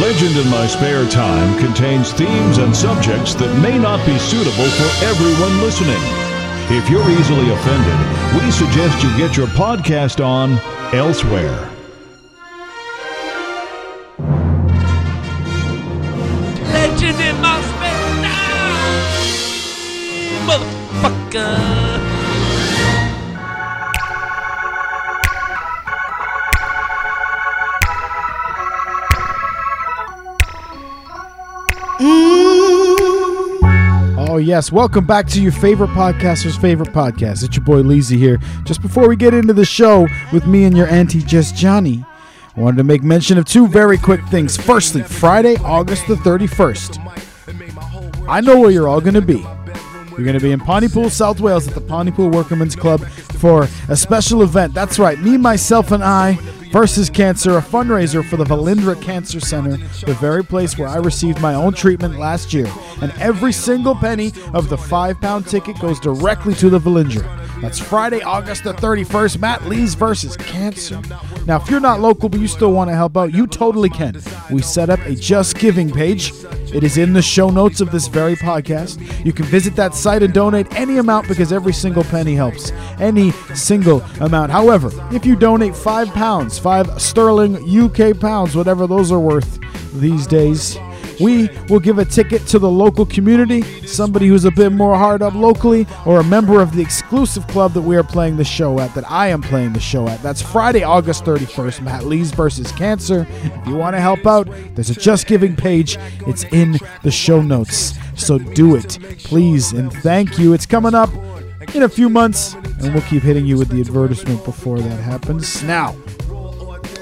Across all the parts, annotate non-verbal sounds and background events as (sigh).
Legend in My Spare Time contains themes and subjects that may not be suitable for everyone listening. If you're easily offended, we suggest you get your podcast on elsewhere. Yes. Welcome back to your favorite podcaster's favorite podcast. It's your boy Leezy here. Just before we get into the show with me and your auntie, Just Johnny, I wanted to make mention of two very quick things. Firstly, Friday, August the 31st. I know where you're all going to be. You're going to be in Pontypool, South Wales at the Pontypool Workmen's Club for a special event. That's right, me, myself, and I versus Cancer, a fundraiser for the Velindre Cancer Center, the very place where I received my own treatment last year. And every single penny of the five pound ticket goes directly to the Velindre. That's Friday, August the 31st. Matt Lees versus Cancer. Now, if you're not local but you still want to help out, you totally can. We set up a Just Giving page. It is in the show notes of this very podcast. You can visit that site and donate any amount because every single penny helps. Any single amount. However, if you donate five pounds, five sterling UK pounds, whatever those are worth these days, we will give a ticket to the local community, somebody who's a bit more hard up locally, or a member of the exclusive club that we are playing the show at, that I am playing the show at. That's Friday, August 31st, Matt Lees versus Cancer. If you want to help out, there's a Just Giving page. It's in the show notes. So do it, please, and thank you. It's coming up in a few months, and we'll keep hitting you with the advertisement before that happens. Now,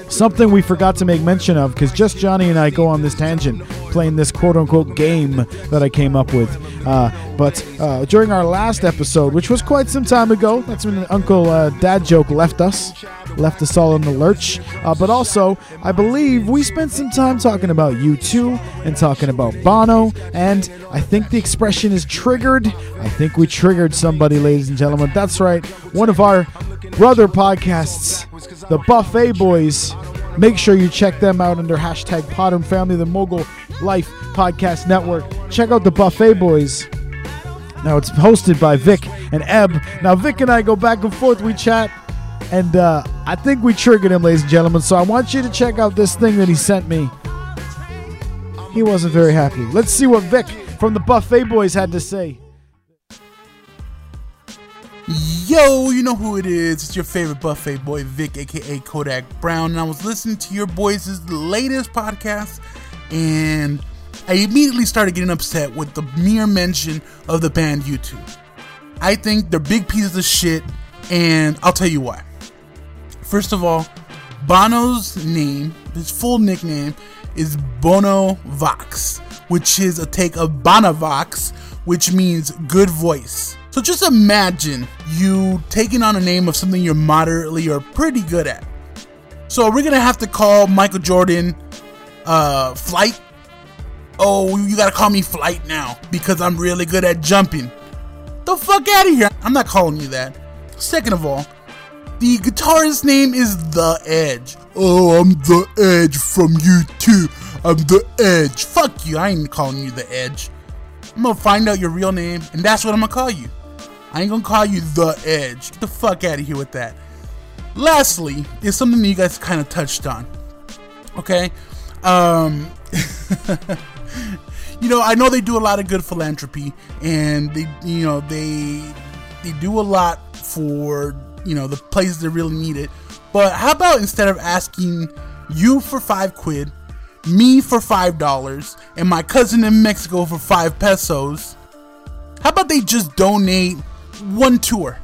Something we forgot to make mention of because just Johnny and I go on this tangent playing this quote unquote game that I came up with. Uh, but uh, during our last episode, which was quite some time ago, that's when Uncle uh, Dad Joke left us, left us all in the lurch. Uh, but also, I believe we spent some time talking about U2 and talking about Bono, and I think the expression is triggered. I think we triggered somebody, ladies and gentlemen. That's right, one of our brother podcasts, the Buffet Boys. Make sure you check them out under hashtag Podern Family, the Mogul Life Podcast Network. Check out the Buffet Boys. Now it's hosted by Vic and Eb. Now Vic and I go back and forth. We chat, and uh, I think we triggered him, ladies and gentlemen. So I want you to check out this thing that he sent me. He wasn't very happy. Let's see what Vic from the Buffet Boys had to say. Yo, you know who it is. It's your favorite buffet boy, Vic, aka Kodak Brown. And I was listening to your boys' latest podcast, and I immediately started getting upset with the mere mention of the band U2. I think they're big pieces of shit, and I'll tell you why. First of all, Bono's name, his full nickname, is Bono Vox, which is a take of Bonavox, which means good voice. So just imagine you taking on a name of something you're moderately or pretty good at. So we're gonna have to call Michael Jordan uh flight. Oh, you gotta call me flight now because I'm really good at jumping. The fuck out of here. I'm not calling you that. Second of all, the guitarist's name is The Edge. Oh, I'm The Edge from U2. I'm The Edge. Fuck you. I ain't calling you The Edge. I'm gonna find out your real name, and that's what I'm gonna call you. I ain't gonna call you The Edge. Get the fuck out of here with that. Lastly, is something that you guys kind of touched on. Okay? Um, (laughs) you know, I know they do a lot of good philanthropy, and they, you know, they they do a lot for you know the places that really need it. But how about instead of asking you for five quid, me for five dollars, and my cousin in Mexico for five pesos? How about they just donate one tour?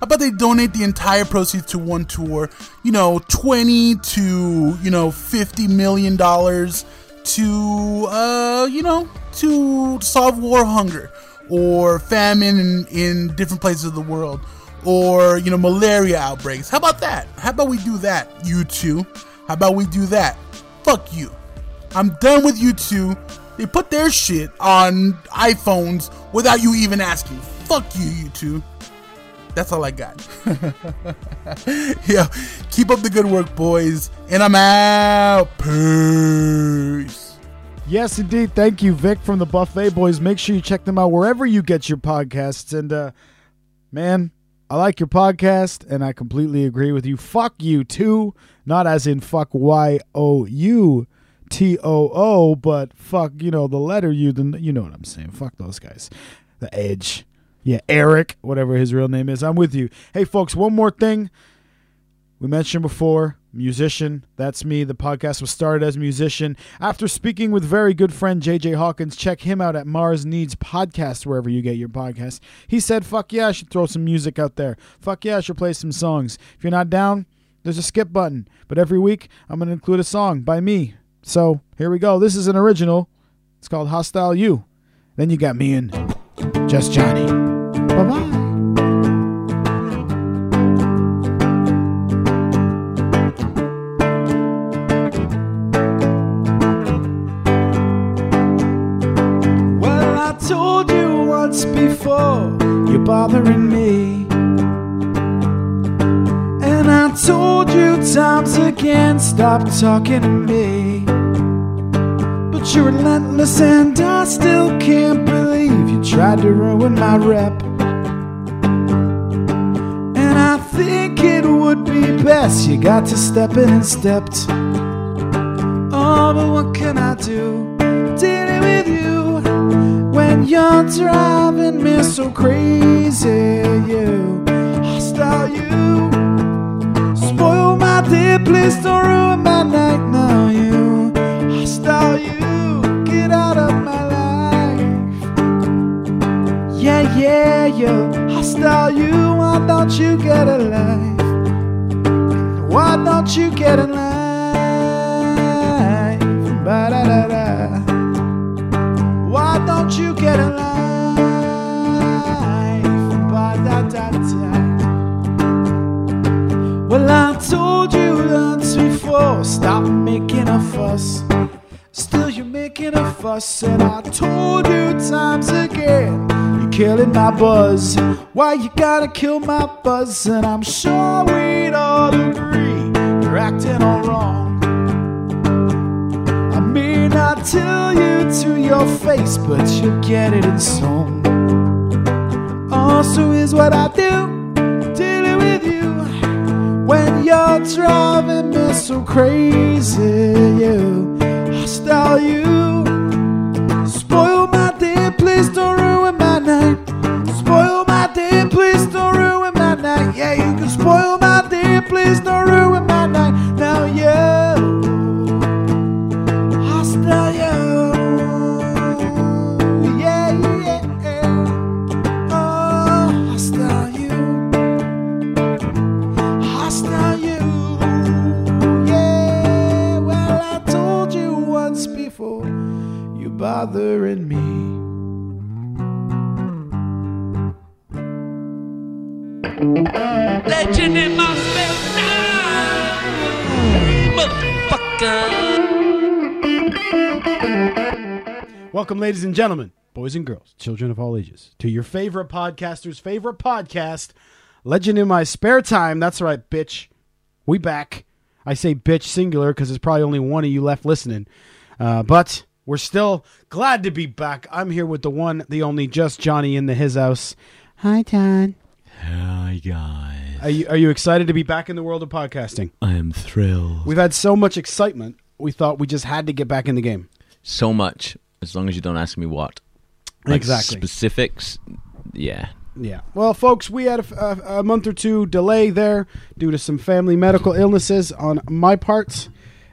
How about they donate the entire proceeds to one tour? You know, 20 to, you know, 50 million dollars to uh, you know, to solve war hunger or famine in, in different places of the world or, you know, malaria outbreaks. How about that? How about we do that, you two? How about we do that? Fuck you. I'm done with you two. They put their shit on iPhones without you even asking. Fuck you, you two. That's all I got. (laughs) yeah, keep up the good work, boys. And I'm out. Peace. Yes, indeed. Thank you, Vic from the Buffet Boys. Make sure you check them out wherever you get your podcasts. And, uh, man, I like your podcast, and I completely agree with you. Fuck you, too. Not as in fuck Y O U T O O, but fuck, you know, the letter U, the, you know what I'm saying. Fuck those guys. The Edge. Yeah, Eric, whatever his real name is. I'm with you. Hey, folks, one more thing. We mentioned before, musician. That's me. The podcast was started as a musician. After speaking with very good friend JJ Hawkins, check him out at Mars Needs Podcast, wherever you get your podcast. He said, fuck yeah, I should throw some music out there. Fuck yeah, I should play some songs. If you're not down, there's a skip button. But every week, I'm going to include a song by me. So here we go. This is an original. It's called Hostile You. Then you got me and Just Johnny. Bye bye. Well, I told you once before you're bothering me. And I told you times again, stop talking to me. But you're relentless, and I still can't believe you tried to ruin my rep. best you got to step in and stepped. Oh, but what can I do? Dealing with you when you're driving me so crazy. You hostile, you spoil my day. Please don't ruin my night now. You hostile, you get out of my life. Yeah, yeah, you hostile, you. Why don't you get a life? Why don't you get a life? Ba-da-da-da. Why don't you get life? Ba-da-da-da. Well, I told you once before, stop making a fuss. Still, you're making a fuss, and I told you times again, you're killing my buzz. Why you gotta kill my buzz? And I'm sure you're all wrong. I may not tell you to your face, but you'll get it in song. Also, is what I do, dealing with you when you're driving me so crazy. You hostile, you spoil my day. Please don't Welcome, ladies and gentlemen, boys and girls, children of all ages, to your favorite podcaster's favorite podcast, Legend in My Spare Time. That's right, bitch. We back. I say bitch singular because there's probably only one of you left listening. Uh, but we're still glad to be back. I'm here with the one, the only, just Johnny in the his house. Hi, Todd. Hi guys. Are you, are you excited to be back in the world of podcasting? I am thrilled. We've had so much excitement, we thought we just had to get back in the game. so much, as long as you don't ask me what. Like Exactly. Specifics, yeah. Yeah. Well, folks, we had a, a, a month or two delay there due to some family medical illnesses on my part.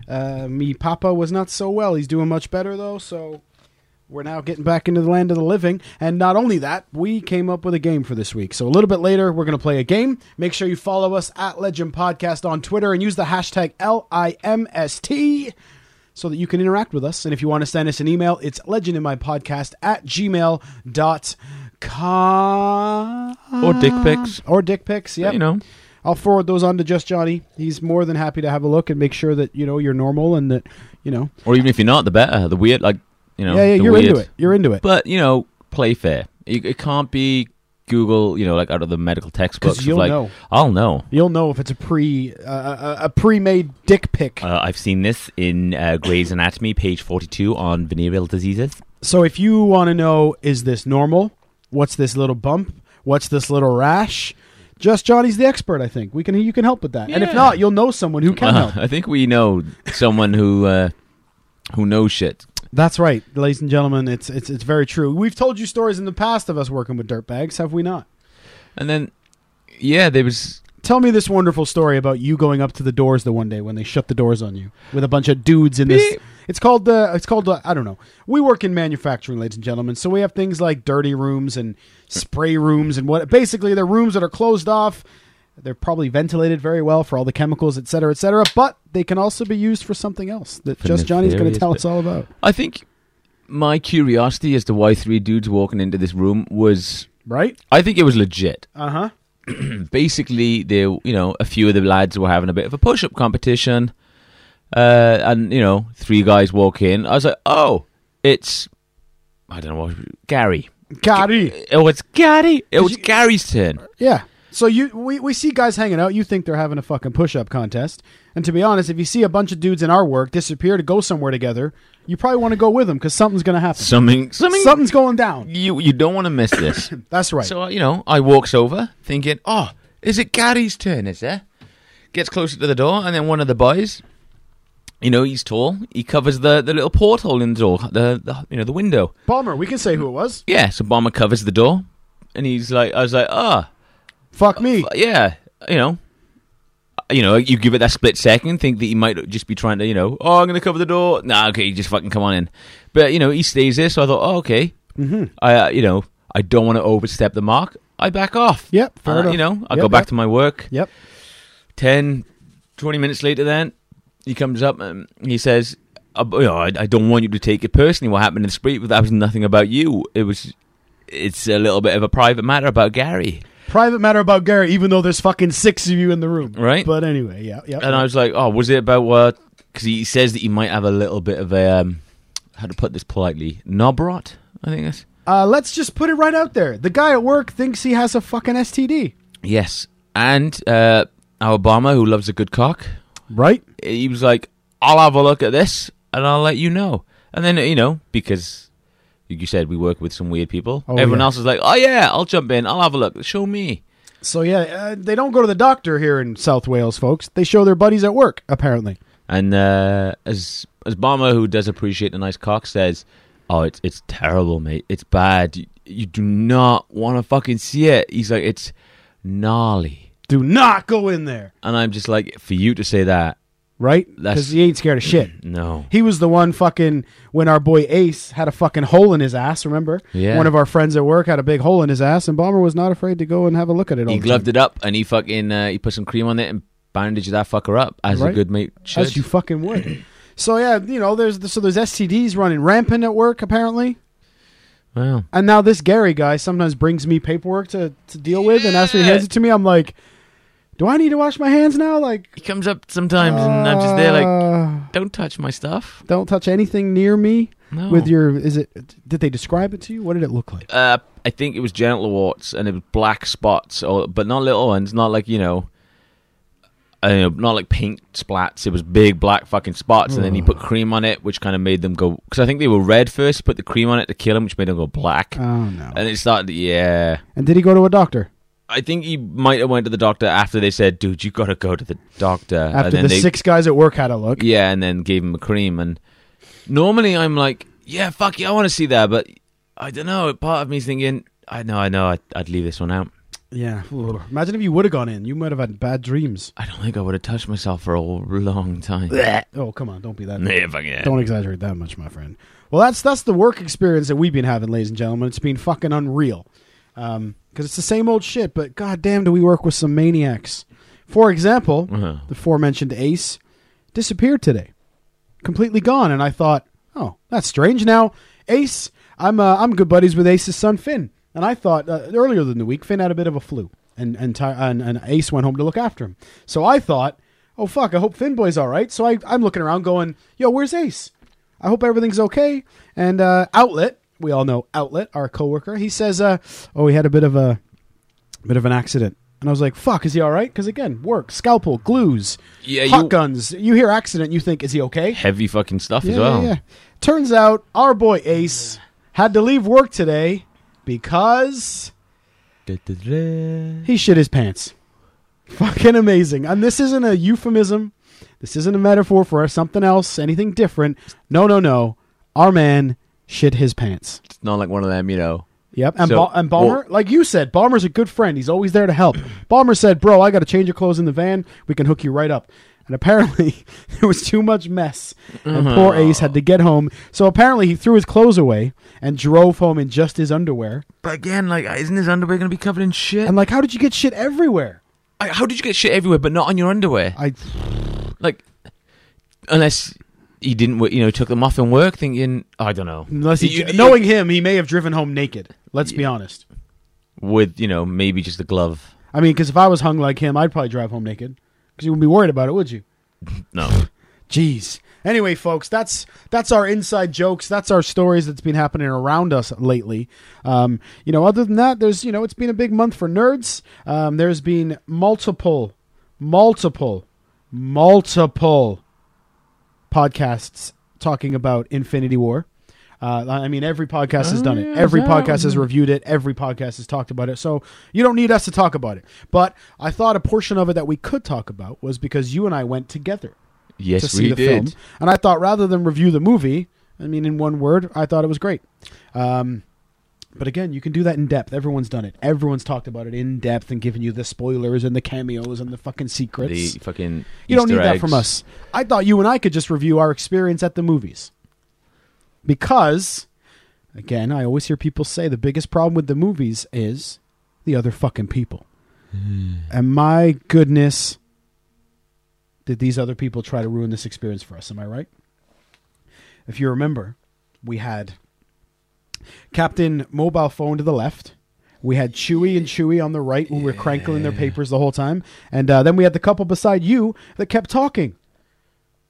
Uh, me papa was not so well. He's doing much better though, so we're now getting back into the land of the living. And not only that, we came up with a game for this week. So a little bit later, we're going to play a game. Make sure you follow us at Legend Podcast on Twitter and use the hashtag LIMST so that you can interact with us. And if you want to send us an email, it's legendinmypodcast at gmail.com. Or dick pics. Or dick pics, yeah. You know, I'll forward those on to Just Johnny. He's more than happy to have a look and make sure that, you know, you're normal and that, you know. or even if you're not, the better. The weird, like you know, yeah, yeah, the you're weird. into it. You're into it. But you know, play fair. It, it can't be Google, you know, like out of the medical textbooks. you'll like, know. I'll know. You'll know if it's a pre uh, a, a pre-made dick pic. Uh, I've seen this in uh, Gray's Anatomy, page 42, on venereal diseases. So if you want to know, is this normal? What's this little bump? What's this little rash? Just Johnny's the expert. I think we can. You can help with that. And if not, you'll know someone who can Uh, help. I think we know someone who uh, who knows shit. That's right, ladies and gentlemen. It's it's it's very true. We've told you stories in the past of us working with dirtbags, have we not? And then, yeah, there was Tell me this wonderful story about you going up to the doors the one day when they shut the doors on you with a bunch of dudes in this. It's called the. It's called the, I don't know. We work in manufacturing, ladies and gentlemen, so we have things like dirty rooms and spray rooms and what. Basically, they're rooms that are closed off. They're probably ventilated very well for all the chemicals, et cetera, et cetera. But they can also be used for something else that For just Johnny's going to tell us all about. I think my curiosity as to why three dudes walking into this room was. Right? I think it was legit. (clears throat) Uh huh. (clears throat) Basically, they, you know, a few of the lads were having a bit of a push-up competition, uh, and you know, three guys walk in. I was like, oh, it's, I don't know what, Gary. Gary. Oh, it's Gary. It was you- Gary's turn. Yeah. So you we, we see guys hanging out, you think they're having a fucking push up contest. And to be honest, if you see a bunch of dudes in our work disappear to go somewhere together, you probably want to go with them because something's going to happen. Something, something. Something's going down. You you don't want to miss this. (coughs) That's right. So uh, you know, I walks over thinking, "Oh, is it Gary's turn?" Is there? Gets closer to the door, and then one of the boys, you know, he's tall. He covers the, the little porthole in the door, the, the you know the window. Palmer, we can say who it was. Yeah, so Bomber covers the door, and he's like, I was like, ah, Fuck me. yeah, you know. You know, you give it that split second, think that he might just be trying to, you know, oh, I'm going to cover the door. Nah, okay, just fucking come on in. But, you know, he stays there, so I thought, oh, okay. Mm-hmm. I, uh, you know, I don't want to overstep the mark. I back off. Yep, fair Uh, enough. You know, I Yep, go back yep. to my work. Yep. 10, 20 minutes later, then he comes up and he says, uh, you know, I, I don't want you to take it personally. What happened in the street? But that was nothing about you. It was, it's a little bit of a private matter about Gary. Private matter about Gary, even though there's fucking six of you in the room. Right. But anyway, yeah. Yep. And I was like, oh, was it about what? Because he says that he might have a little bit of a, um, how to put this politely, knob rot. I think that's uh, let's just put it right out there. The guy at work thinks he has a fucking STD. yes. And uh, our Obama, who loves a good cock, Right? he was like, I'll have a look at this and I'll let you know. And then, you know, because you said, we work with some weird people. Oh, Everyone yeah. else is like, oh, yeah, I'll jump in. I'll have a look. Show me. So yeah, uh, they don't go to the doctor here in South Wales, folks. They show their buddies at work, apparently. And uh, as as Bomber, who does appreciate a nice cock, says, "Oh, it's it's terrible, mate. It's bad. You, you do not want to fucking see it." He's like, "It's gnarly," Do not go in there, and I'm just like, for you to say that, right? Because he ain't scared of shit. (clears throat) no. He was the one fucking when our boy Ace had a fucking hole in his ass. Remember? Yeah. One of our friends at work had a big hole in his ass, and Bomber was not afraid to go and have a look at it. He gloved time. it up, and he fucking uh, he put some cream on it and bandaged that fucker up as Right. a good mate should. as you fucking would. (clears throat) so yeah, you know, there's so there's STDs running rampant at work apparently, Wow. and now this Gary guy sometimes brings me paperwork to to deal with, and after he hands it to me, I'm like, do I need to wash my hands now? Like, he comes up sometimes, and I'm just there like, uh, don't touch my stuff. don't touch anything near me No. with your. Is it? Did they describe it to you? What did it look like? Uh, I think it was genital warts, and it was black spots, or but not little ones, not like you know, uh, not like pink splats. It was big black fucking spots, and then he put cream on it, which kind of made them go. Because I think they were red first. He put the cream on it to kill them, which made them go black, Oh no! and it started. Yeah, And did he go to a doctor I think he might have went to the doctor after they said, "Dude, you got to go to the doctor." and after then the they, six guys at work had a look? yeah, and then gave him a cream. And normally I'm like, "Yeah, fuck yeah, I want to see that," but I don't know. Part of me's thinking, "I know, I know, I'd, I'd leave this one out." Yeah. Imagine if you would have gone in. You might have had bad dreams. I don't think I would have touched myself for a long time. Oh come on! Don't be that. (laughs) yeah, fuck yeah. Don't exaggerate that much, my friend. Well, that's that's the work experience that we've been having, ladies and gentlemen. It's been fucking unreal. Um, because it's the same old shit. But goddamn, do we work with some maniacs? For example, Uh-huh. the aforementioned Ace disappeared today, completely gone. And I thought, oh, that's strange. Now, Ace, I'm uh, I'm good buddies with Ace's son Finn, and I thought uh, earlier than the week Finn had a bit of a flu, and and, Ty- and and Ace went home to look after him. So I thought, oh fuck, I hope Finn boy's all right. So I I'm looking around, going, yo, where's Ace? I hope everything's okay. And uh, Outlet, we all know Outlet, our coworker, he says, uh, oh, he had a bit of a bit of an accident. And I was like, fuck, is he all right? Because again, work, scalpel, glues, Yeah, hot you- guns. You hear accident, you think, is he okay? Heavy fucking stuff as well. yeah, yeah. Turns out our boy Ace had to leave work today because he shit his pants. Fucking amazing. And this isn't a euphemism. This isn't a metaphor for something else, anything different. No, no, no. Our man shit his pants. It's not like one of them, you know. Yep. And, So- ba- and Balmer, like you said, Balmer's a good friend. He's always there to help. (clears throat) Balmer said, Bro, I got to change your clothes in the van. We can hook you right up. And apparently, (laughs) there was too much mess. And mm-hmm. poor Ace had to get home. So apparently, he threw his clothes away and drove home in just his underwear. But again, like, isn't his underwear going to be covered in shit? And like, how did you get shit everywhere? Like, how did you get shit everywhere, but not on your underwear? I Like, unless he didn't, you know, took them off in work, thinking, I don't know, unless he, You- you- knowing him, he may have driven home naked. Let's be honest. with you know maybe just a glove. I mean, because if I was hung like him, I'd probably drive home naked. Because you wouldn't be worried about it, would you? (laughs) No, Jeez. Anyway, folks, that's that's our inside jokes. That's our stories that's been happening around us lately. Um, you know, other than that, there's you know, it's been a big month for nerds. Um, there's been multiple, multiple, multiple podcasts talking about Infinity War. Uh, I mean, every podcast has done it. Every podcast has reviewed it. Every podcast has talked about it. So you don't need us to talk about it. But I thought a portion of it that we could talk about was because you and I went together yes, to see we the did. film. And I thought rather than review the movie, I mean, in one word, I thought it was great. Um, but again, you can do that in depth. Everyone's done it. Everyone's talked about it in depth and given you the spoilers and the cameos and the fucking secrets. The fucking you don't need Easter that from us. I thought you and I could just review our experience at the movies. Because, again, I always hear people say the biggest problem with the movies is the other fucking people. (sighs) and my goodness, did these other people try to ruin this experience for us? Am I right? If you remember, we had Captain Mobile Phone to the left. We had Chewy and Chewy on the right who were crankling their papers the whole time. And uh, then we had the couple beside you that kept talking.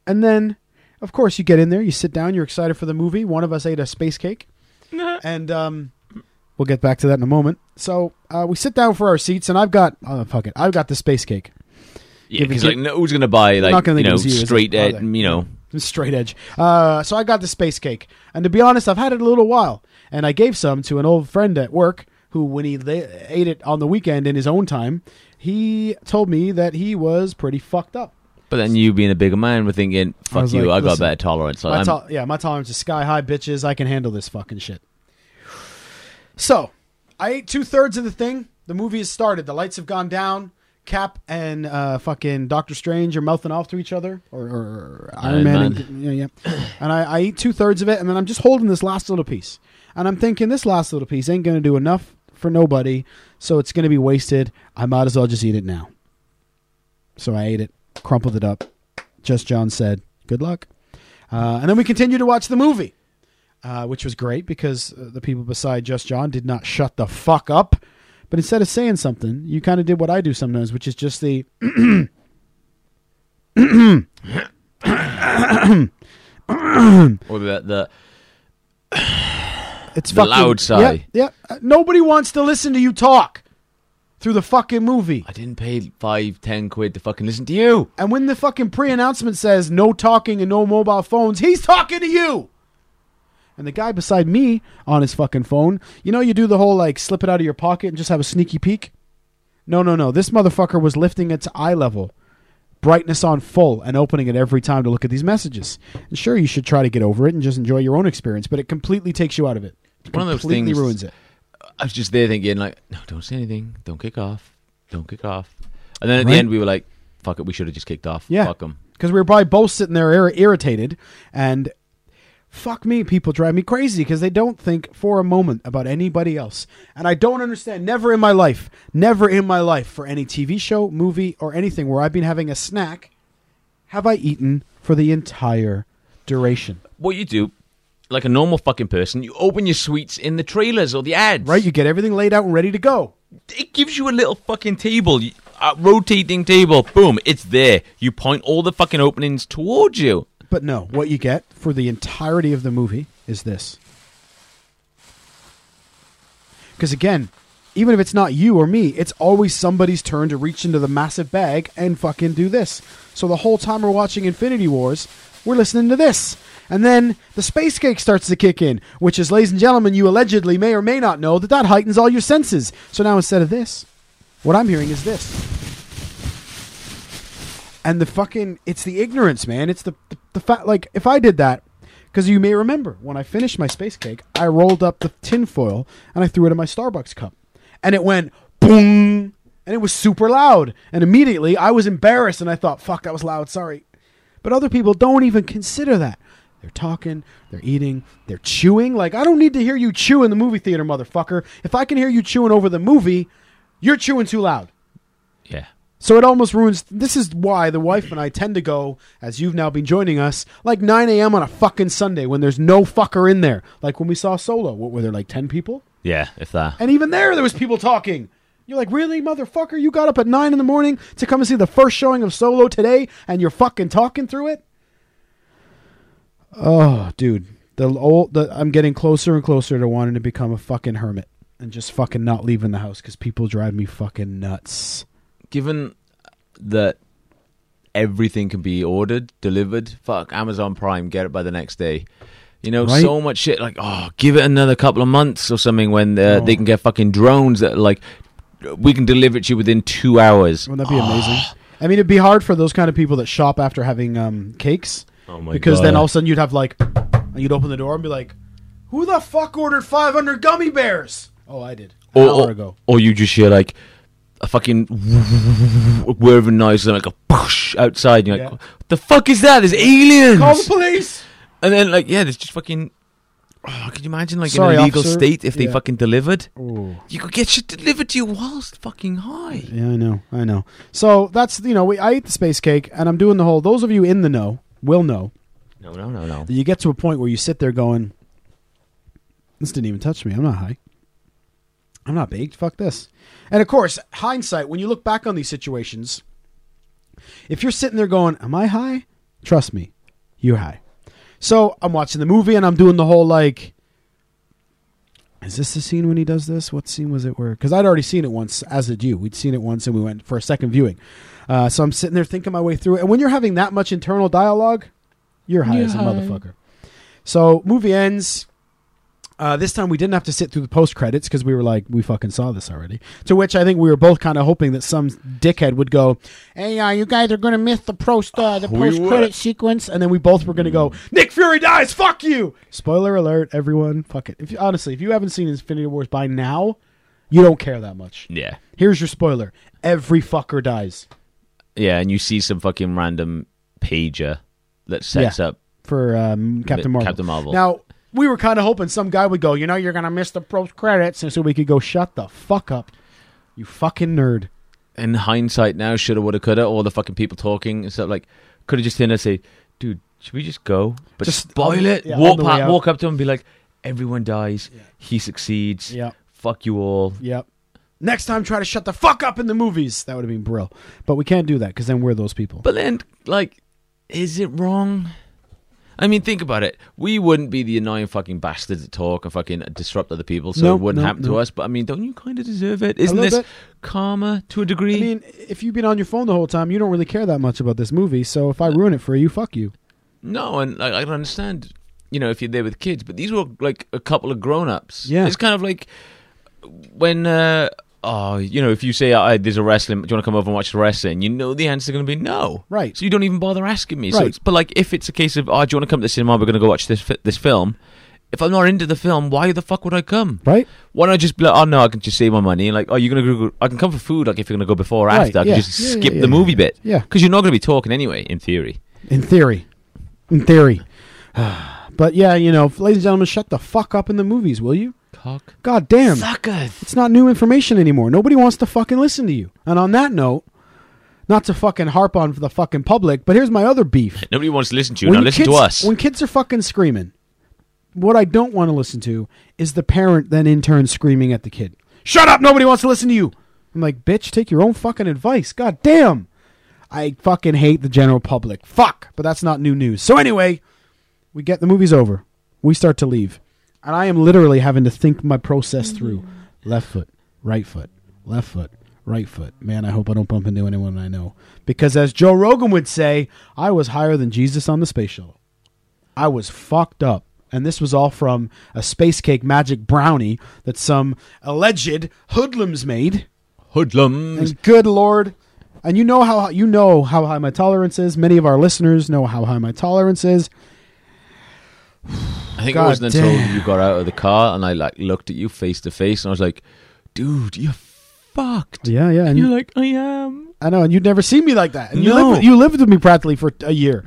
And then, of course, you get in there, you sit down, you're excited for the movie. One of us ate a space cake. (laughs) and um, we'll get back to that in a moment. So uh, we sit down for our seats, and I've got, oh, fuck it, I've got the space cake. Yeah, Give it because like no who's gonna buy like not gonna you think it know was you, is it? straight Are ed, they? you know. (laughs) straight edge. Uh, so I got the space cake, and to be honest, I've had it a little while, and I gave some to an old friend at work who, when he la- ate it on the weekend in his own time, he told me that he was pretty fucked up. But then you being a bigger man, were thinking, "Fuck was you, like, I got listen, better tolerance." Like, My I'm- yeah, my tolerance is sky high, bitches. I can handle this fucking shit. So, I ate two thirds of the thing. The movie has started. The lights have gone down. Cap and uh, fucking Doctor Strange are mouthing off to each other, or, or Iron Iron Man. Man. And, yeah, yeah. and I, I eat two thirds of it, and then I'm just holding this last little piece. And I'm thinking this last little piece ain't going to do enough for nobody, so it's going to be wasted. I might as well just eat it now. So I ate it, crumpled it up. Just John said, "Good luck." Uh, and then we continued to watch the movie, uh, which was great because uh, the people beside Just John did not shut the fuck up. But instead of saying something, you kind of did what I do sometimes, which is just the. or the, the (coughs) It's The fucking, loud sigh. Yeah, yeah. Uh, Nobody wants to listen to you talk through the fucking movie. I didn't pay five, ten quid to fucking listen to you. And when the fucking pre-announcement says no talking and no mobile phones, he's talking to you. And the guy beside me on his fucking phone, you know, you do the whole like slip it out of your pocket and just have a sneaky peek. No, no, no. This motherfucker was lifting it to eye level, brightness on full, and opening it every time to look at these messages. And sure, you should try to get over it and just enjoy your own experience, but it completely takes you out of it. It One of those completely things- ruins it. I was just there thinking, like, no, don't say anything, don't kick off, don't kick off. And then at Right. the end, we were like, fuck it, we should have just kicked off. Yeah. Fuck them. because we were probably both sitting there ir- irritated and fuck me people drive me crazy because they don't think for a moment about anybody else and i don't understand never in my life never in my life for any tv show movie or anything where i've been having a snack have i eaten for the entire duration What you do, like a normal fucking person, you open your sweets in the trailers or the ads. right you get everything laid out and ready to go It gives you a little fucking table, a rotating table. Boom, it's there. You point all the fucking openings towards you. But no what you get for the entirety of the movie is this because again even if it's not you or me, it's always somebody's turn to reach into the massive bag and fucking do this. So the whole time we're watching Infinity Wars, we're listening to this. And then the space cake starts to kick in, which is, ladies and gentlemen, you allegedly may or may not know that that heightens all your senses. So now instead of this, what I'm hearing is this. And the fucking, it's the ignorance, man. It's the, the, fact, like, if I did that, because you may remember when I finished my space cake, I rolled up the tinfoil and I threw it in my Starbucks cup. And it went boom. And it was super loud. And immediately I was embarrassed and I thought, fuck, that was loud. Sorry. But other people don't even consider that. They're talking, they're eating, they're chewing. Like, I don't need to hear you chew in the movie theater, motherfucker. If I can hear you chewing over the movie, you're chewing too loud. Yeah. So it almost ruins. This is why the wife and I tend to go, as you've now been joining us, like 9 a.m. on a fucking Sunday when there's no fucker in there. Like when we saw Solo, what were there like 10 people? Yeah, if that. And even there, there was people talking. You're like, really, motherfucker? You got up at nine in the morning to come and see the first showing of Solo today, and you're fucking talking through it? Oh, dude, the old, the, I'm getting closer and closer to wanting to become a fucking hermit and just fucking not leaving the house because people drive me fucking nuts. Given that everything can be ordered, delivered, fuck Amazon Prime, get it by the next day. You know, Right. so much shit. Like, oh, give it another couple of months or something when uh, Oh. they can get fucking drones that like we can deliver it to you within two hours. Wouldn't that be amazing? I mean, it'd be hard for those kind of people that shop after having um, cakes Oh my because God. then all of a sudden you'd have like, and you'd open the door and be like, "Who the fuck ordered 500 gummy bears?" Oh, I did an or, hour or, ago. or you just hear like a fucking of noise and like a push outside. You're like, Yeah. the fuck is that? There's aliens. Call the police. and then like, yeah, there's just fucking. Oh, could you imagine like Sorry, in a legal officer. state if they fucking delivered? Ooh. You could get shit delivered to you whilst fucking high. Yeah, I know, I know. So that's you know, we, I ate the space cake, and I'm doing the whole. Those of you in the know will know No, no, no, no. you get to a point where you sit there going, "This didn't even touch me. I'm not high. I'm not baked. Fuck this." And of course, hindsight. When you look back on these situations, if you're sitting there going, "Am I high?" Trust me, you're high. So I'm watching the movie, and I'm doing the whole like. Is this the scene when he does this? What scene was it where? Because I'd already seen it once, as did you. We'd seen it once, and we went for a second viewing. Uh, so I'm sitting there thinking my way through it. And when you're having that much internal dialogue, you're high as a motherfucker. So movie ends. Uh, this time we didn't have to sit through the post credits because we were like, we fucking saw this already. To which I think we were both kind of hoping that some dickhead would go, "Hey, uh, you guys are gonna miss the post uh, the post credit sequence," and then we both were gonna go, "Nick Fury dies, fuck you!" Spoiler alert, everyone, fuck it. If you, honestly, if you haven't seen Infinity Wars by now, you don't care that much. Yeah. Here's your spoiler: every fucker dies Yeah, and you see some fucking random pager that sets up. for um, Captain Marvel. Captain Marvel. Now we were kind of hoping some guy would go, you know, you're gonna miss the post credits, and so we could go, shut the fuck up, you fucking nerd. In hindsight, now shoulda, woulda, coulda, all the fucking people talking and stuff like could have just in there say, "Dude, should we just go?" But Just spoil it. yeah, walk pa- walk up to him and be like, "Everyone dies. He succeeds. Yep. Fuck you all." Yep. Next time, try to shut the fuck up in the movies. That would have been brill. But we can't do that because then we're those people. But then, like, is it wrong? I mean, think about it. We wouldn't be the annoying fucking bastards that talk and fucking disrupt other people, so it wouldn't happen to us. But I mean, don't you kind of deserve it? Isn't this bit. karma to a degree? I mean, if you've been on your phone the whole time, you don't really care that much about this movie. So if I ruin it for you, fuck you. no, and like, I can understand, you know, if you're there with kids, but these were like a couple of grown-ups. Yeah. it's kind of like when. uh Oh, you know, if you say oh, there's a wrestling, do you want to come over and watch the wrestling? You know the answer's going to be no, Right. So you don't even bother asking me. So, Right. it's, but like, if it's a case of, oh, do you want to come to the cinema? We're going to go watch this this film. If I'm not into the film, why the fuck would I come? Right? Why don't I just be like, oh no, I can just save my money? And like, oh, you're gonna go? I can come for food. Like, if you're gonna go before or Right, after, I can yeah. just Yeah, skip yeah, the movie bit. Yeah. because you're not gonna be talking anyway, in theory. In theory. In theory. (sighs) but yeah, you know, ladies and gentlemen, shut the fuck up in the movies, will you? Cock God damn. suckers. It's not new information anymore. Nobody wants to fucking listen to you. And on that note, not to fucking harp on for the fucking public, but here's my other beef. (laughs) Nobody wants to listen to you. When Now listen kids, to us. When kids are fucking screaming, what I don't want to listen to is the parent then in turn screaming at the kid. Shut up! Nobody wants to listen to you. I'm like, bitch, take your own fucking advice. God damn. I fucking hate the general public. Fuck. But that's not new news. So anyway, we get the movie's over. We start to leave. And I am literally having to think my process through. Left foot, right foot, left foot, right foot. Man, I hope I don't bump into anyone I know. Because as Joe Rogan would say, I was higher than Jesus on the space shuttle. I was fucked up. And this was all from a space cake magic brownie that some alleged hoodlums made. Hoodlums. And good lord, and you know how you know how high my tolerance is. Many of our listeners know how high my tolerance is. I think God it wasn't until you got out of the car and I like looked at you face to face and I was like, dude, you're fucked. Yeah, yeah, and You're like, I am. I know, and you'd never seen me like that. And you No. lived, you lived with me practically for a year.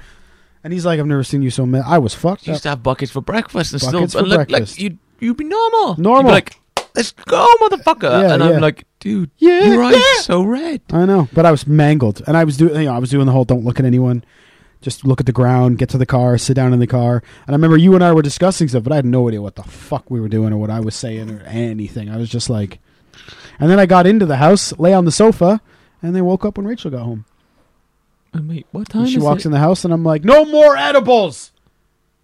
And he's like, I've never seen you so mad. I was fucked You used to have buckets for breakfast and Buckets for and look, breakfast. like you you'd be normal. Normal. You'd be like, let's go, motherfucker. Yeah, and yeah. I'm like, dude, Yeah, your eyes yeah. so red. I know, but I was mangled, and I was doing. You know, I was doing the whole "don't look at anyone." Just look at the ground, get to the car, sit down in the car. And I remember you and I were discussing stuff, but I had no idea what the fuck we were doing or what I was saying or anything. I was just like, and then I got into the house, lay on the sofa, and they woke up when Rachel got home. And wait, what time And she walks it? in the house, and I'm like, no more edibles.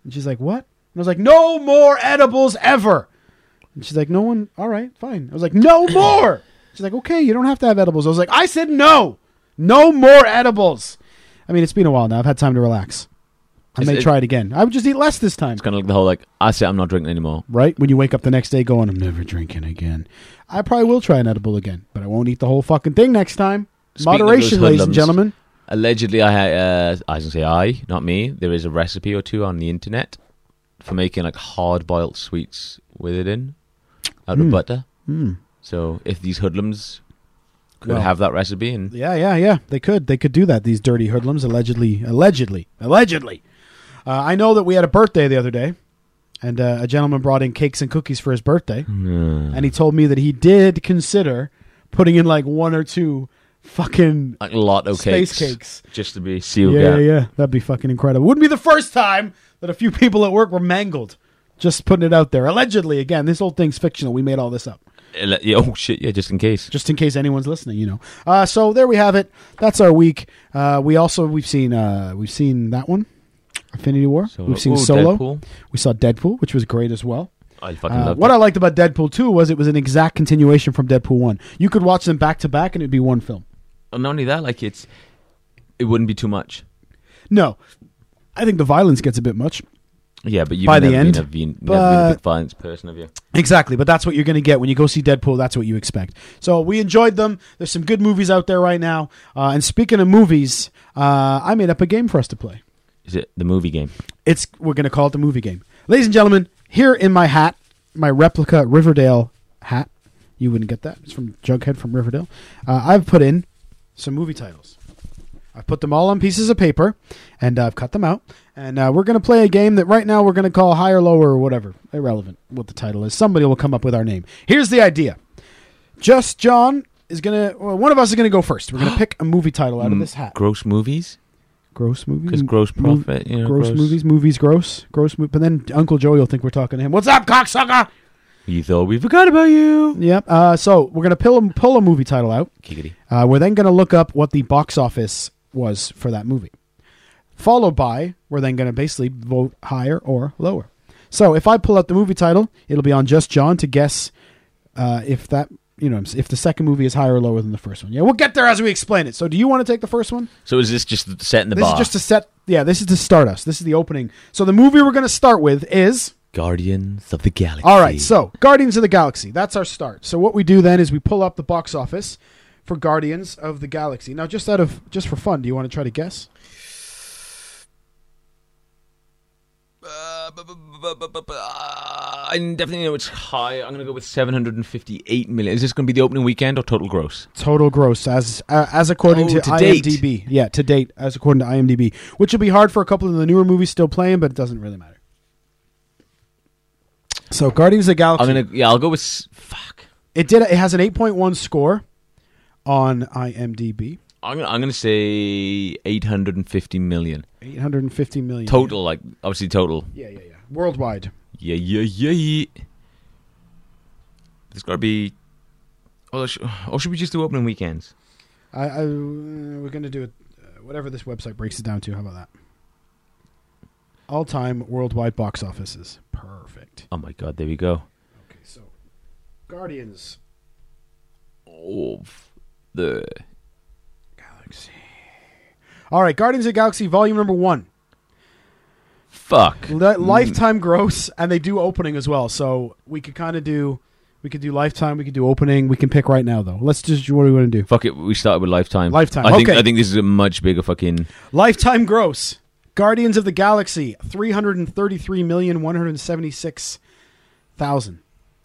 And she's like, what? And I was like, no more edibles ever. And she's like, no one. All right, fine. I was like, no more. She's like, okay, you don't have to have edibles. I was like, I said no, no more edibles. I mean, it's been a while now. I've had time to relax. I Is may it- try it again. I would just eat less this time. It's kind of like the whole like, I say I'm not drinking anymore. Right when you wake up the next day, going, I'm never drinking again. I probably will try an edible again, but I won't eat the whole fucking thing next time. Speaking of Moderation, those ladies and hoodlums, gentlemen. Allegedly, I had, uh, I gonna say I, not me. There is a recipe or two on the internet for making like hard boiled sweets with it in out of Mm. butter. Mm. So if these hoodlums could Well- have that recipe and Yeah, yeah, yeah. They could. They could do that. These dirty hoodlums, allegedly, allegedly, allegedly. Uh, I know that we had a birthday the other day, and uh, a gentleman brought in cakes and cookies for his birthday, and he told me that he did consider putting in like one or two fucking like lotto space cakes, cakes. just to be sealed. Yeah, yeah, yeah. That'd be fucking incredible. Wouldn't be the first time that a few people at work were mangled. Just putting it out there. Allegedly, again, this whole thing's fictional. We made all this up. Oh shit! Yeah, just in case. just in case anyone's listening, you know. Uh, so there we have it. That's our week. Uh, we also we've seen uh, we've seen that one, Infinity War. So, we've seen ooh, Solo. Deadpool. We saw Deadpool, which was great as well. I fucking Uh, what it. I liked about Deadpool two was it was an exact continuation from Deadpool one. You could watch them back to back, and it'd be one film. And not only that, like it's, it wouldn't be too much. No, I think the violence gets a bit much. Yeah, but you've By the end, been a, been, never been a big violence person, have you? Exactly, but that's what you're going to get when you go see Deadpool. That's what you expect. So we enjoyed them. There's some good movies out there right now. Uh, and speaking of movies, uh, I made up a game for us to play. Is it the movie game? It's we're going to call it the movie game. Ladies and gentlemen, here in my hat, my replica Riverdale hat. You wouldn't get that. It's from Jughead from Riverdale. Uh, I've put in some movie titles. I've put them all on pieces of paper, and I've cut them out. And uh, we're going to play a game that right now we're going to call higher, lower, or whatever. Irrelevant what the title is. Somebody will come up with our name. Here's the idea. Just John is going to. Well, one of us is going to go first. We're going (gasps) to pick a movie title out of this hat. Gross movies? Gross movies. Because gross profit, you know, gross, movies, movies, gross, gross. Mo- but then Uncle Joey will think we're talking to him. What's up, cocksucker? You thought we forgot about you. Yep. Uh, so we're gonna pull a, pull a movie title out. Uh, we're then gonna look up what the box office was for that movie. Followed by, we're then gonna basically vote higher or lower. So if I pull out the movie title, it'll be on just John to guess uh, if that you know if the second movie is higher or lower than the first one. Yeah, we'll get there as we explain it. So do you want to take the first one? So is this just setting the this bar? is just to set. Yeah, this is to start us. This is the opening. So the movie we're gonna start with is. Guardians of the Galaxy. All right, so Guardians of the Galaxy. That's our start. So what we do then is we pull up the box office for Guardians of the Galaxy. Now, just out of just for fun, do you want to try to guess? Uh, bu- bu- bu- uh, I definitely know it's high. I'm going to go with 758 million. Is this going to be the opening weekend or total gross? Total gross as uh, as according Oh, to, to date. IMDb. Yeah, to date as according to IMDb, which will be hard for a couple of the newer movies still playing, but it doesn't really matter. So Guardians of the Galaxy. I'm going to, yeah, I'll go with, fuck. It did. It has an 8.1 score on IMDb. I'm going I'm to say 850 million. 850 million Total, like, obviously total. Yeah, yeah, yeah. Worldwide. Yeah, yeah, yeah, yeah. There's got to be, oh, or should we just do opening weekends? I, I we're gonna do it. Uh, whatever this website breaks it down to. How about that? All time worldwide box offices. Perfect. Oh my god, there we go. Okay, so Guardians of the Galaxy. All right, Guardians of the Galaxy Volume Number One, fuck. Li- lifetime gross, and they do opening as well. So we could kind of do, we could do lifetime, we could do opening. We can pick right now though. Let's just do what do we want to do? Fuck it. We started with Lifetime. Lifetime, I think. okay. I think this is a much bigger fucking. Lifetime gross. Guardians of the Galaxy, three hundred and thirty-three million one hundred seventy-six thousand,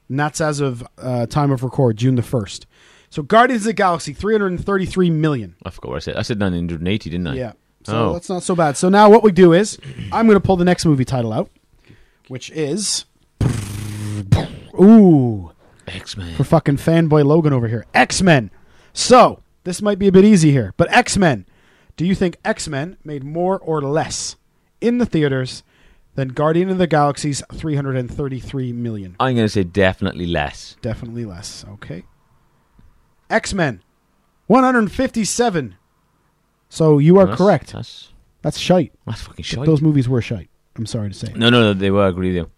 and that's as of uh, time of record, June the first. So Guardians of the Galaxy, three hundred and thirty-three million. I forgot what I said. I said 980, didn't I? Yeah. So Oh. that's not so bad. So now what we do is, I'm going to pull the next movie title out, which is, ooh, X Men. for fucking fanboy Logan over here. X Men. So this might be a bit easy here, but X Men. Do you think X Men made more or less in the theaters than Guardian of the Galaxy's 333 million? I'm going to say definitely less. Definitely less. Okay. X Men, 157. So you are That's- correct. That's That's shite. that's fucking shit. Those movies were shite. I'm sorry to say. No, no, no. They were. I agree with you.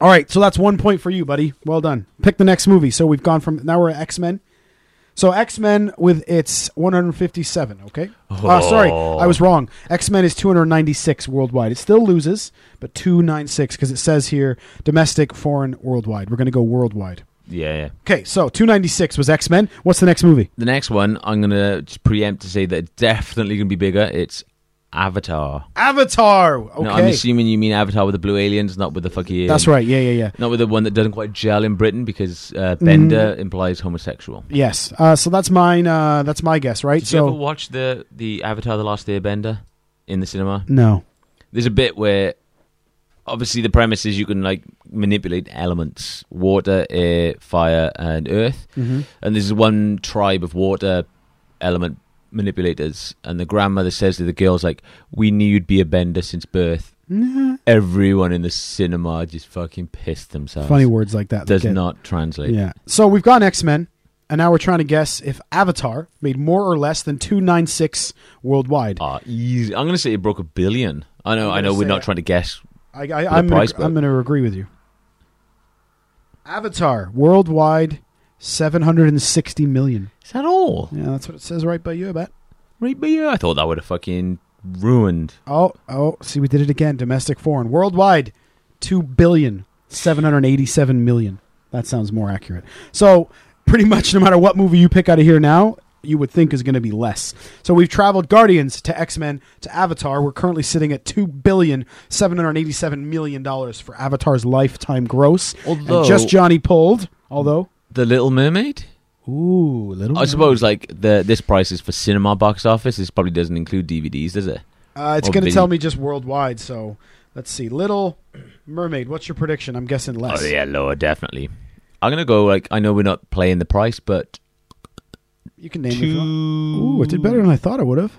All right, so that's one point for you, buddy. Well done. Pick the next movie. So we've gone from now we're at X Men. So X Men with its 157. Okay. Uh, sorry, I was wrong. X Men is 296 worldwide. It still loses, but 296 because it says here domestic, foreign, worldwide. We're going to go worldwide. Yeah, yeah. Okay, so 296 was X Men. What's the next movie? The next one, I'm going to just preempt to say that it's definitely going to be bigger. It's Avatar. Avatar. Okay, No, I'm assuming you mean Avatar with the blue aliens, not with the fucking. that's right. Yeah, yeah, yeah. Not with the one that doesn't quite gel in Britain because uh, Bender implies homosexual. Yes. Uh, so that's mine. Uh, that's my guess, right? Did so you ever watch the the Avatar: The Last Airbender in the cinema? no. There's a bit where, obviously, the premise is you can like manipulate elements: water, air, fire, and earth. Mm-hmm. And there's one tribe of water element manipulators, and the grandmother says to the girls, "Like, we knew you'd be a bender since birth." Everyone in the cinema just fucking pissed themselves. Funny words like that. Does not translate. Yeah. So we've got X Men, and now we're trying to guess if Avatar made more or less than two nine six worldwide. Ah, easy. I'm gonna say it broke a billion. I know. I'm know. We're not it. trying to guess. I, I, I'm gonna, I'm going to agree with you. Avatar worldwide, seven hundred and sixty million. Is that all? Yeah, that's what it says right by you. I bet. Right, but yeah, I thought that would have fucking ruined. Oh, oh, see, we did it again. Domestic, foreign, worldwide, two billion seven hundred eighty-seven million. That sounds more accurate. So, pretty much, no matter what movie you pick out of here now, you would think is going to be less. So we've traveled Guardians to X Men to Avatar. We're currently sitting at two billion seven hundred eighty-seven million dollars for Avatar's lifetime gross. And Although- just Johnny pulled. Although, The Little Mermaid. ooh, little. I suppose like the this price is for cinema box office. This probably doesn't include DVDs, does it? Uh, it's going to tell me just worldwide. So let's see. Little Mermaid. What's your prediction? I'm guessing less. Oh yeah, lower definitely. I'm gonna go like I know we're not playing the price, but You can name it. two. if you. Ooh, it did better than I thought it would have.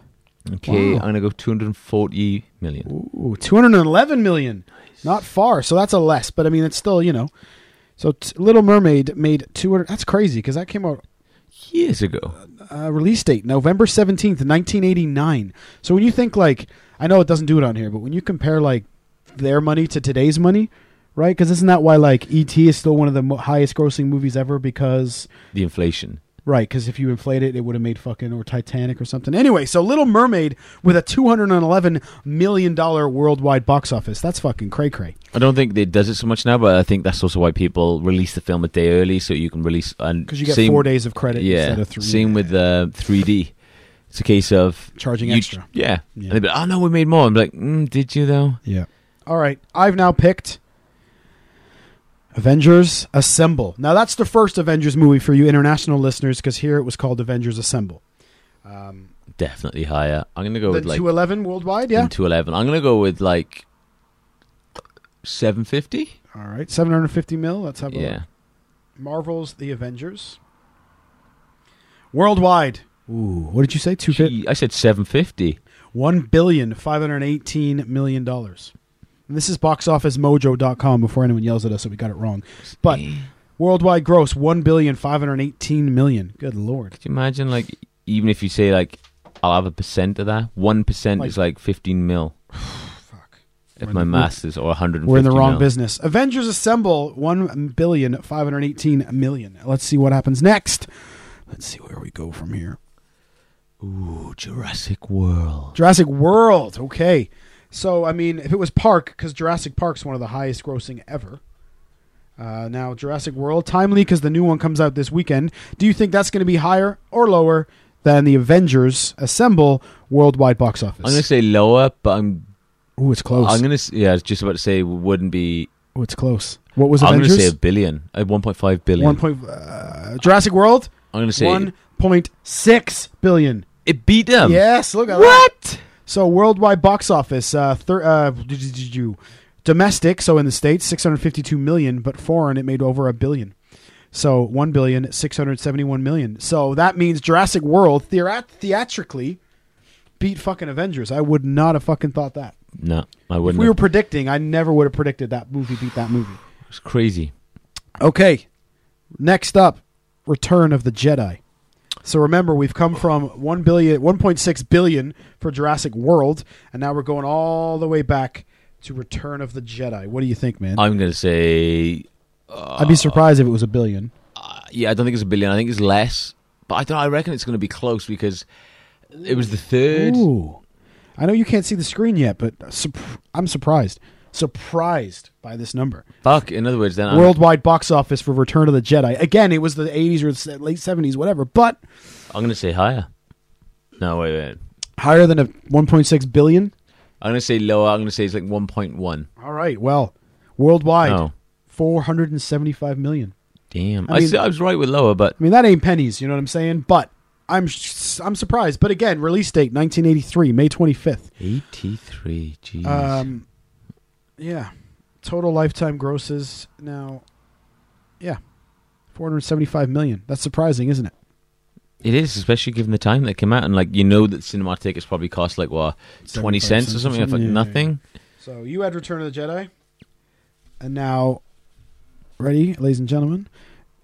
Okay, Wow. I'm gonna go 240 million. Ooh, 211 million. Not far. So that's a less, but I mean, it's still, you know. So t- Little Mermaid made 200. That's crazy because that came out Years ago. uh, release date November 17th, 1989. So when you think like, I know it doesn't do it on here, but when you compare like their money to today's money, right? Because isn't that why like E.T. is still one of the mo- highest grossing movies ever? Because The inflation. Right, because if you inflate it, it would have made fucking or Titanic or something. Anyway, so Little Mermaid with a two hundred and eleven million dollar worldwide box office. That's fucking cray cray. I don't think it does it so much now, but I think that's also why people release the film a day early, so you can release and Because you get same- four days of credit Yeah, instead of three. same with the 3D. It's a case of Charging you- extra. Yeah, Yeah. and they'd be like, oh no, we made more. I'm like, mm, did you though? Yeah. All right, I've now picked Avengers Assemble. Now that's the first Avengers movie for you international listeners, because here it was called Avengers Assemble. Um, Definitely higher. I'm gonna go with like two eleven worldwide, yeah. two eleven. I'm gonna go with like seven fifty. All right, seven hundred fifty mil. Let's have a Yeah, look. Marvel's The Avengers. Worldwide. Ooh, what did you say? Two fifty. I said seven fifty. One billion five hundred eighteen million dollars. And this is boxofficemojo.com before anyone yells at us that we got it wrong. But worldwide gross one billion five hundred eighteen million. Good lord. Could you imagine like even if you say like I'll have a percent of that, one percent Like- is like fifteen mil. (sighs) Fuck. If my maths is or hundred. We're in the wrong mil. business. Avengers Assemble one billion five hundred eighteen million. Let's see what happens next. Let's see where we go from here. Ooh, Jurassic World. Jurassic World. Okay. So, I mean, if it was Park, because Jurassic Park's one of the highest grossing ever. Uh, now, Jurassic World, timely because the new one comes out this weekend. Do you think that's going to be higher or lower than the Avengers Assemble worldwide box office? I'm gonna say lower, but I'm. Ooh, it's close. I'm gonna. s- Yeah, I was just about to say wouldn't be. Ooh, it's close. What was I'm Avengers? gonna say a billion. Uh, 1.5 billion. One point. Uh, Jurassic World. I'm gonna say One point six billion. it beat them. Yes, look at that. What? So worldwide box office, uh, thir- uh, domestic, so in the states, six hundred fifty-two million, but foreign, it made over a billion. So one billion six hundred seventy-one million. So that means Jurassic World theat- theatrically beat fucking Avengers. I would not have fucking thought that. No, I wouldn't. If we were predicting, I never would have predicted that movie beat that movie. It's crazy. Okay. Next up, Return of the Jedi. So remember, we've come from 1 billion, 1.6 billion for Jurassic World, and now we're going all the way back to Return of the Jedi. What do you think, man? I'm gonna say. I'd be surprised if it was a billion. Uh, yeah, I don't think it's a billion. I think it's less. But I don't. I reckon it's gonna be close because it was the third. Ooh. I know you can't see the screen yet, but I'm surprised. Surprised by this number. Fuck. In other words, then I'm, Worldwide box office for Return of the Jedi. Again, it was the 80s or the late 70s, whatever, but I'm gonna say higher. No, wait, wait. higher than a 1.6 billion. I'm gonna say lower. I'm gonna say it's like 1.1. All right. Well, worldwide, Oh, 475 million. damn. I I, mean- s- I was right with lower, but I mean, that ain't pennies. You know what I'm saying? But I'm s- I'm surprised. But again, release date 1983, May 25th. 83. Jeez. Um, yeah. Total lifetime grosses now. Yeah, 475 million. That's surprising, isn't it? it is, especially given the time that came out, and like you know that cinema tickets probably cost like what 20 cents or something. Like yeah, nothing. So you had Return of the Jedi, and now, ready, ladies and gentlemen,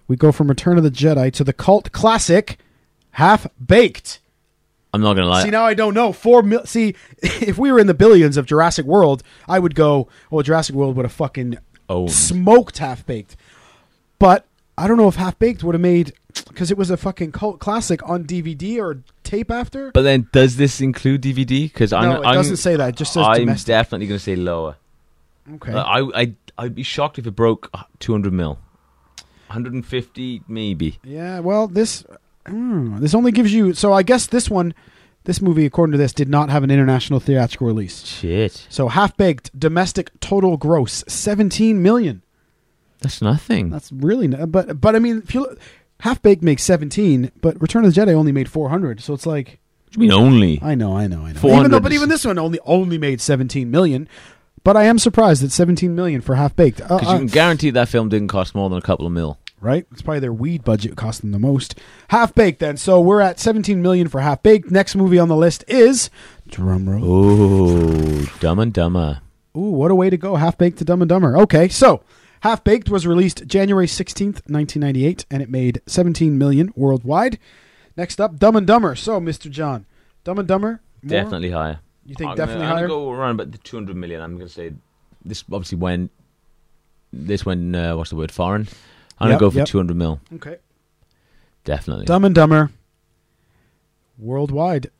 we go from Return of the Jedi to the cult classic, Half Baked. I'm not gonna lie. See now I don't know four mil. See, (laughs) if we were in the billions of Jurassic World, I would go. Well, Jurassic World would have fucking oh, smoked Half Baked, but I don't know if Half Baked would have made because it was a fucking cult classic on DVD or tape after. but then does this include DVD? Because I'm, no, it I'm, doesn't say that. It just says I'm domestic. definitely gonna say lower. okay. Uh, I I I'd be shocked if it broke 200 mil. 150 maybe. Yeah, well, this hmm, this only gives you. So I guess this one, this movie, according to this, did not have an international theatrical release. Shit. So half baked domestic total gross seventeen million. That's nothing. That's really, n- but but I mean, if you look, half baked makes seventeen, but Return of the Jedi only made four hundred. So it's like What you mean only? I know, I know, I know. 400 Even though, but even this one only only made seventeen million. But I am surprised at seventeen million for half baked. Uh, Because uh, you can guarantee that film didn't cost more than a couple of mil. Right? It's probably their weed budget cost them the most. Half baked then. So we're at 17 million for half baked. Next movie on the list is drumroll. Oh, Dumb and Dumber. Ooh, what a way to go. Half baked to Dumb and Dumber. Okay, so Half Baked was released January 16th, 1998 and it made 17 million worldwide. Next up Dumb and Dumber. So, Mr. John, Dumb and Dumber more? Definitely higher. You think I'm definitely gonna, higher? I'm gonna go around about the 200 million. I'm gonna say this obviously when this when uh, what's the word foreign. I'm Yep, gonna go for yep. 200 mil. Okay. Definitely. Dumb and Dumber worldwide.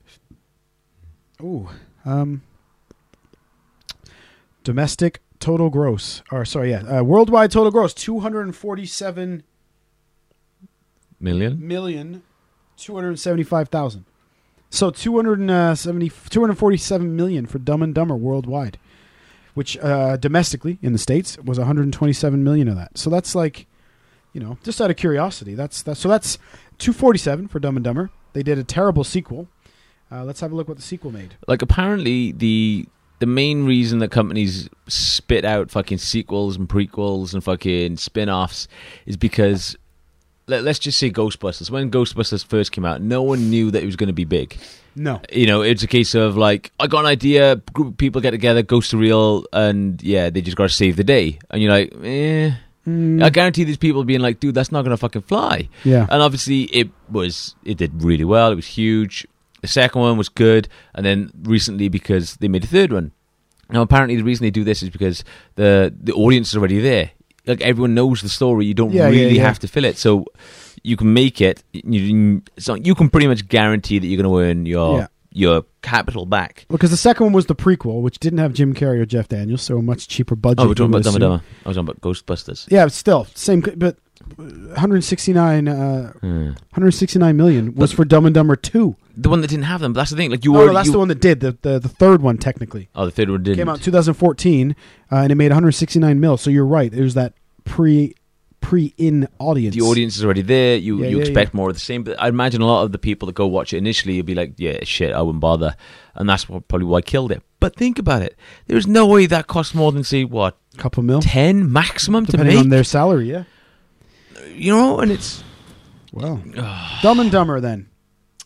Ooh, um, domestic total gross, or sorry, yeah, uh, worldwide total gross 247 million million 275,000. So 270, 247 million for Dumb and Dumber worldwide, which uh, domestically in the states was 127 million of that. So that's like, you know, just out of curiosity, that's that's so that's 247 for Dumb and Dumber. They did a terrible sequel. Uh, let's have a look what the sequel made. Like apparently the the main reason that companies spit out fucking sequels and prequels and fucking spin-offs is because let, let's just say Ghostbusters. When Ghostbusters first came out, no one knew that it was going to be big. No, you know, it's a case of like, I got an idea, group of people get together, goes to real, and yeah, they just got to save the day. And you're like, eh. Mm. I guarantee these people being like, dude, that's not going to fucking fly. Yeah. And obviously, it was, it did really well. It was huge. The second one was good. And then recently, because they made a third one. Now, apparently, the reason they do this is because the the audience is already there. Like everyone knows the story. You don't Yeah, yeah, really yeah. have to fill it. So you can make it. You, so you can pretty much guarantee that you're going to earn your Yeah. Your capital back. Because the second one was the prequel, which didn't have Jim Carrey or Jeff Daniels, so a much cheaper budget. Oh, we're talking about Dumb and. Dumber. I was talking about Ghostbusters. Yeah, but still same, but 169, uh, Hmm. 169 million was for Dumb and Dumber two. The one that didn't have them. That's the thing. Like you Oh, were. no, that's you, the one that did the, the the third one technically Oh, the third one didn't. came out 2014, uh, and it made 169 mil. So you're right. It was that pre pre in audience. the audience is already there. You Yeah, you yeah, expect more of the same. But I imagine a lot of the people that go watch it initially you'll be like, "Yeah, shit, I wouldn't bother," and that's what, probably why I killed it. But think about it. There's no way that costs more than say what couple mil, ten maximum to depending on their salary. Yeah. you know, and it's Well, Dumb and Dumber then.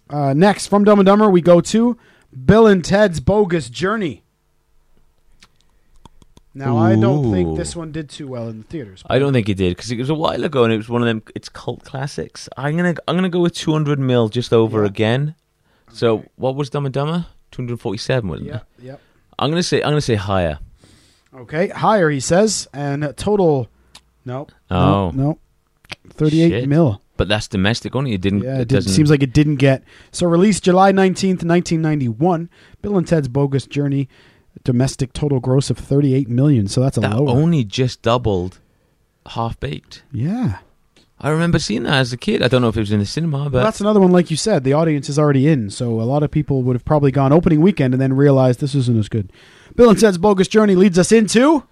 Uh, next, from Dumb and Dumber, we go to Bill and Ted's Bogus Journey. Now, I don't think this one did too well in the theaters. I don't think it did because it was a while ago and it was one of them. It's cult classics. I'm gonna I'm gonna go with 200 mil just over Yeah. again. So Okay. what was Dumb and Dumber? 247 wasn't Yeah, it? yep. I'm gonna say I'm gonna say higher. Okay, higher, he says, and total. No. Oh. No. no. 38 Shit. mil. But that's domestic only. It didn't. Yeah, it it, seems like it didn't get. So, released July 19th, 1991. Bill and Ted's Bogus Journey, domestic total gross of 38 million. So that's a that lower. only just doubled Half Baked. yeah. I remember seeing that as a kid. I don't know if it was in the cinema, but Well, that's another one, like you said, the audience is already in, so a lot of people would have probably gone opening weekend and then realized this isn't as good. Bill and Ted's Bogus Journey leads us into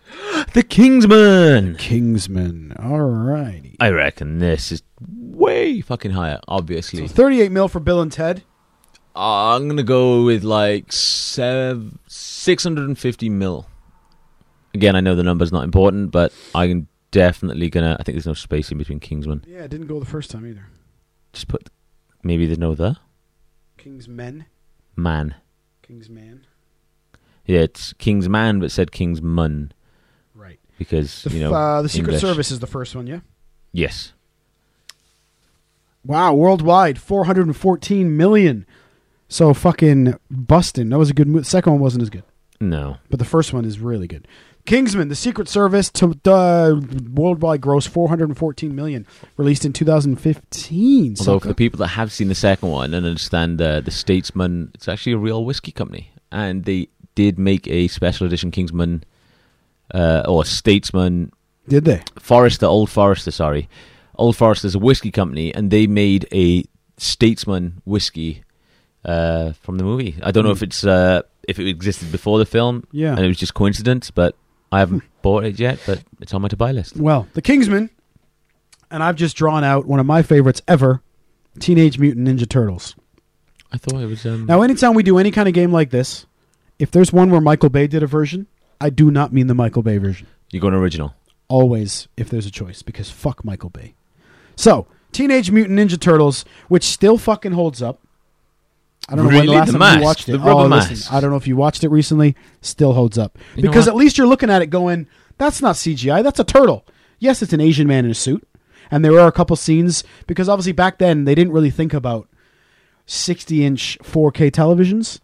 The Kingsman. Kingsman. All righty. I reckon this is way fucking higher. Obviously, So 38 mil for Bill and Ted. Uh, I'm gonna go with like sev- 650 mil. Again, I know the number's not important, but I'm definitely gonna. I think there's no space in between Kingsman. Yeah, it didn't go the first time either. Just put maybe there's no the Kingsmen. man. Kingsman. Yeah, it's Kingsman, but said Kingsman Right. because The, you know uh, the Secret English. Service is the first one, yeah? Yes, Wow, worldwide, 414 million. So fucking busting. That was a good movie. The second one wasn't as good. No. but the first one is really good. Kingsman: The Secret Service to uh, worldwide gross 414 million, released in 2015. Although So for the people that have seen the second one and understand uh, the Statesman, it's actually a real whiskey company, and they did make a special edition Kingsman uh, or Statesman did they? Forester, Old Forester, sorry. Old Forester's a whiskey company, and they made a Statesman whiskey uh, from the movie. I don't know if it's uh, if it existed before the film, Yeah. and it was just coincidence, but I haven't (laughs) bought it yet. But it's on my to buy list. Well, The Kingsman, and I've just drawn out one of my favorites ever: Teenage Mutant Ninja Turtles. I thought it was. Um, Now, anytime we do any kind of game like this, if there's one where Michael Bay did a version, I do not mean the Michael Bay version. you're going original. always if there's a choice because fuck Michael Bay. So, Teenage Mutant Ninja Turtles, which still fucking holds up. I don't know when the last The time mask, you watched it. oh, listen. I don't know if you watched it recently. Still holds up You because at least you're looking at it going, "That's not CGI. That's a turtle." Yes, it's an Asian man in a suit, and there are a couple scenes because obviously back then they didn't really think about 60 inch 4K televisions.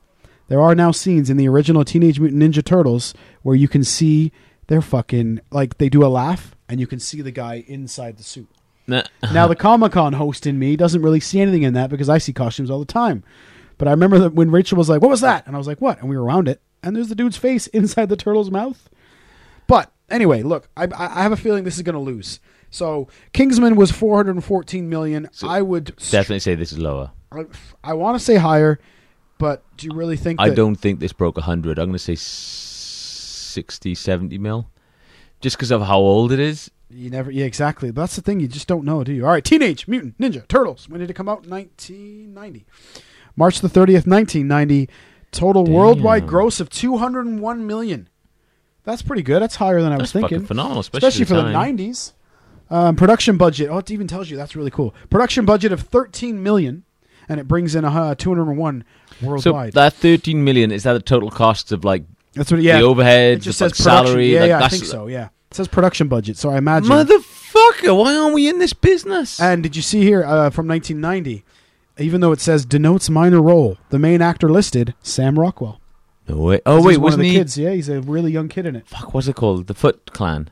There are now scenes in the original Teenage Mutant Ninja Turtles where you can see they're fucking like they do a laugh and you can see the guy inside the suit. Now the Comic Con host in me doesn't really see anything in that because I see costumes all the time. But I remember that when Rachel was like, "What was that?" and I was like, "What?" and we were around it, and there's the dude's face (laughs) inside the turtle's mouth. But anyway, look, I, I have a feeling this is going to lose. So Kingsman was 414 million. I would Definitely say this is lower. I, I want to say higher, but do you really think? I that- don't think this broke 100. I'm going to say 60, 70 mil. Just because of how old it is. You never, yeah, exactly. That's the thing. You just don't know, do you? All right, Teenage Mutant Ninja Turtles. When did it come out? 1990. March the 30th, 1990. Total worldwide gross of 201 million. That's pretty good. That's higher than I was That's thinking. fucking phenomenal, especially, especially for the time. 90s. Um, production budget. Oh, it even tells you. That's really cool. Production budget of 13 million, and it brings in a uh, 201 So that 13 million is that the total cost of like that's what. Yeah, the overhead, it just the says production. salary? Yeah, like, yeah, I think so. Yeah, it says production budget. So I imagine. Motherfucker, why aren't we in this business? And did you see here uh, from 1990? Even though it says denotes minor role, the main actor listed Sam Rockwell. no way. Oh He's wait, one of wasn't the he? kids? Yeah, he's a really young kid in it. Fuck, what's it called? The Foot Clan.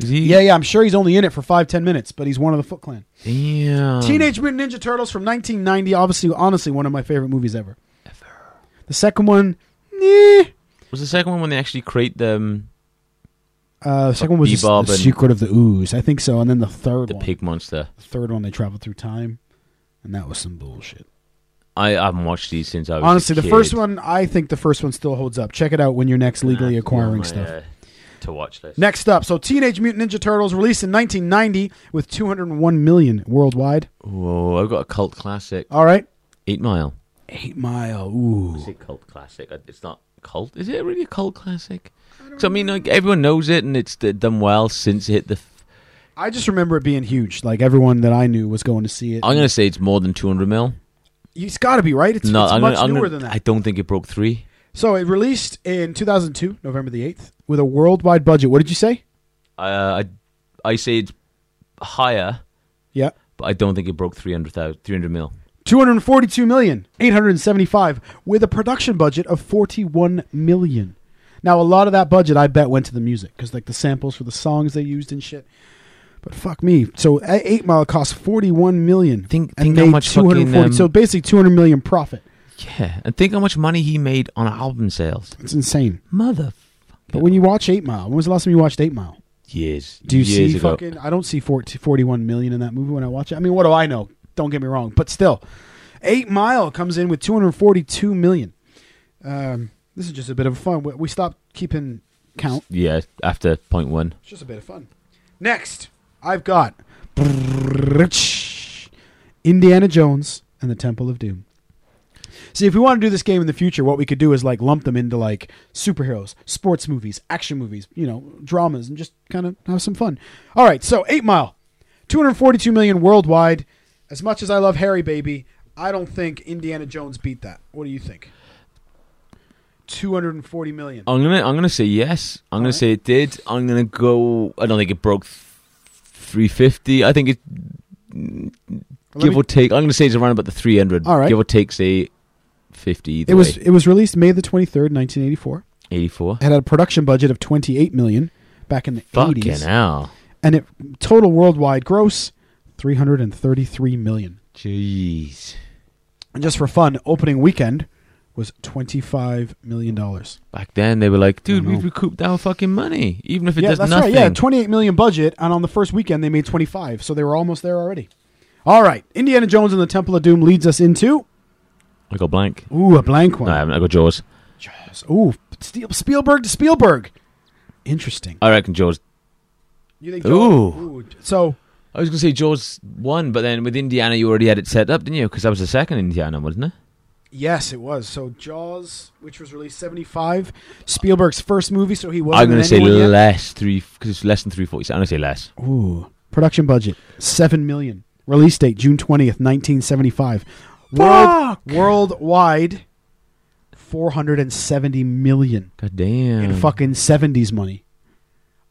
Is he? Yeah, yeah, I'm sure he's only in it for five, ten minutes, but he's one of the Foot Clan. Damn. Teenage Mutant Ninja Turtles from 1990. Obviously, honestly, one of my favorite movies ever. Ever. The second one, eh. Was the second one when they actually create the um, Uh, the second one was Bebop the and- Secret of the Ooze. I think so. And then the third the one. pig monster? The third one, they traveled through time. And that was some bullshit. I haven't watched these since I was. a Honestly, the kid. first one, I think the first one still holds up. Check it out when you're next legally acquiring my, stuff. uh, to watch this. Next up, so Teenage Mutant Ninja Turtles released in 1990 with 201 million worldwide. Whoa, I've got a cult classic. All right, Eight Mile. Eight Mile. Ooh, Is it cult classic? It's not cult. Is it really a cult classic? 'Cause, I mean, like everyone knows it, and it's done well since it hit the. I just remember it being huge. Like everyone that I knew was going to see it. I'm gonna say it's more than 200 mil. it's got to be right. It's, no, it's I'm much gonna, newer gonna, than I don't think it broke three. So it released in 2002, November the 8th, with a worldwide budget. What did you say? Uh, I I say it's higher, Yeah. but I don't think it broke 300,000 300 mil. 242 million 875 with a production budget of 41 million now a lot of that budget i bet went to the music because like the samples for the songs they used and shit but fuck me. So 8 mile cost 41 million. Think- think how much fucking, 240 um, so basically 200 million profit. Yeah, and think how much money he made on album sales. it's insane. Mother but when you watch 8 mile when was the last time you watched 8 mile? Years. do you years see ago. fucking i don't see 40, 41 million in that movie when i watch it. I mean what do i know? Don't get me wrong. But still 8 mile comes in with 242 million. Um, this is just a bit of fun. We, we stopped keeping count. Yeah, after point one. it's just a bit of fun. Next i've got indiana jones and the temple of doom See, if we want to do this game in the future, what we could do is like lump them into like superheroes, sports movies, action movies, you know, dramas, and just kind of have some fun. All right, so Eight Mile, 242 million worldwide. As much as I love Harry Baby, I don't think Indiana Jones beat that. What do you think? 240 million. I'm gonna I'm gonna say yes. I'm gonna Alright. say it did. I'm gonna go. I don't think it broke 350. I think it give me- or take. I'm gonna say it's around about the 300. Alright. Give or take, say 50. Either it was way. it was released May the 23rd, 1984. 84. It had a production budget of 28 million back in the Fucking 80s. hell. And it total worldwide gross 333 million. Jeez. And just for fun, opening weekend was $25 million. Back then they were like, dude, we've recouped our fucking money, even if it yeah, does that's nothing. right. Yeah, 28 million budget, and on the first weekend they made 25, so they were almost there already. All right, Indiana Jones and the Temple of Doom leads us into I got blank. ooh a blank No, one. I haven't. I got Jaws. Jaws. Ooh, Spiel- Spielberg to Spielberg. Interesting. I reckon Jaws. You think? Ooh. Ooh. So I was gonna say Jaws won, but then with Indiana you already had it set up, didn't you? Because that was the second Indiana, wasn't it? Yes, it was. So Jaws, which was released 75, Spielberg's first movie, so he wasn't. I'm gonna say anyone yet. less three because it's less than three forty. I'm gonna say less. Ooh. Production budget seven million. Release date June twentieth, nineteen seventy five. World worldwide four hundred and seventy million God damn. in fucking seventies money.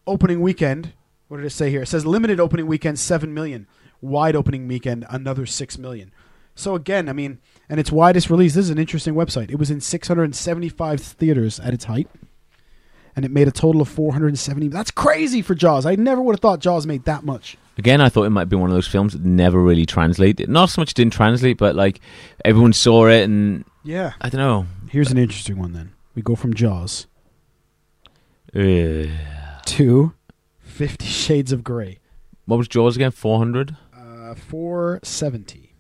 Opening weekend. What did it say here? It says limited opening weekend seven million. Wide opening weekend another six million. So again, I mean, and its widest release. This is an interesting website. It was in six hundred and seventy five theaters at its height. And it made a total of 470. That's crazy for Jaws. I never would have thought Jaws made that much. Again, I thought it might be one of those films that never really translated. Not so much it didn't translate, but like everyone saw it, and Yeah. I don't know. Here's an interesting one then. We go from Jaws Uh, to Fifty Shades of Grey. what was Jaws again? Four hundred. Uh, 470.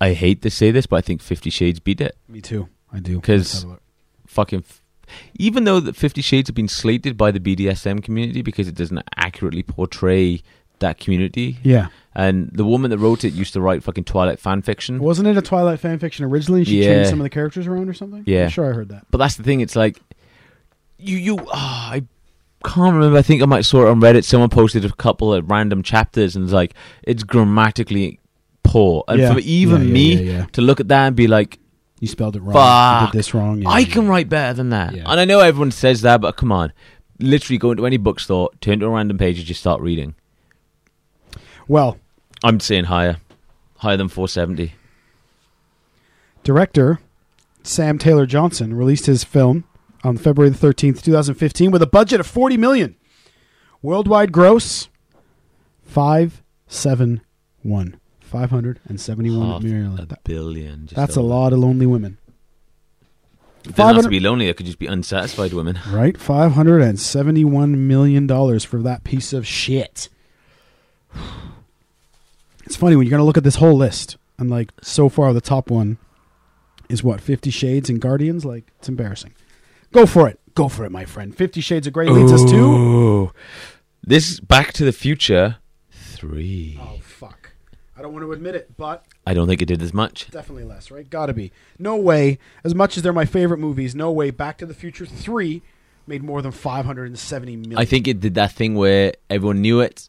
I hate to say this, but I think Fifty Shades beat it. Me too. I do. 'Cause- Let's have a look. Fucking. F- even though that Fifty Shades have been slated by the BDSM community because it doesn't accurately portray that community, Yeah. and the woman that wrote it used to write fucking Twilight fan fiction. Wasn't it a Twilight fan fiction originally? She Yeah. changed some of the characters around or something? Yeah. I'm sure I heard that. But that's the thing. It's like you you. ah, I can't remember. I think I might saw it on Reddit. Someone posted a couple of random chapters, and it's like it's grammatically poor. And Yeah. for even Yeah, yeah, me yeah, yeah. to look at that and be like, You spelled it wrong. Fuck. You did this wrong. Yeah, I can write better than that. Yeah. And I know everyone says that, but come on. Literally go into any bookstore, turn to a random page, and just start reading. Well, I'm saying higher, higher than 470. director Sam Taylor Johnson released his film on February the 13th, 2015 with a budget of 40 million. Worldwide gross five seven one. Five hundred and seventy one Half million. a billion. That's a lot of lonely women. It doesn't have 500 to be lonely. It could just be unsatisfied women. (laughs) Right? Five hundred and seventy one million dollars for that piece of shit. (sighs) It's funny when you're gonna look at this whole list and like so far the top one is what, Fifty Shades and Guardians? Like it's embarrassing. Go for it. Go for it, my friend. Fifty Shades of Grey leads us to Ooh. This Back to the Future three. Oh fuck. I don't want to admit it, but I don't think it did as much. Definitely less, right? Gotta be. No way. As much as they're my favorite movies, no way. Back to the Future Three made more than five hundred and seventy million. I think it did that thing where everyone knew it.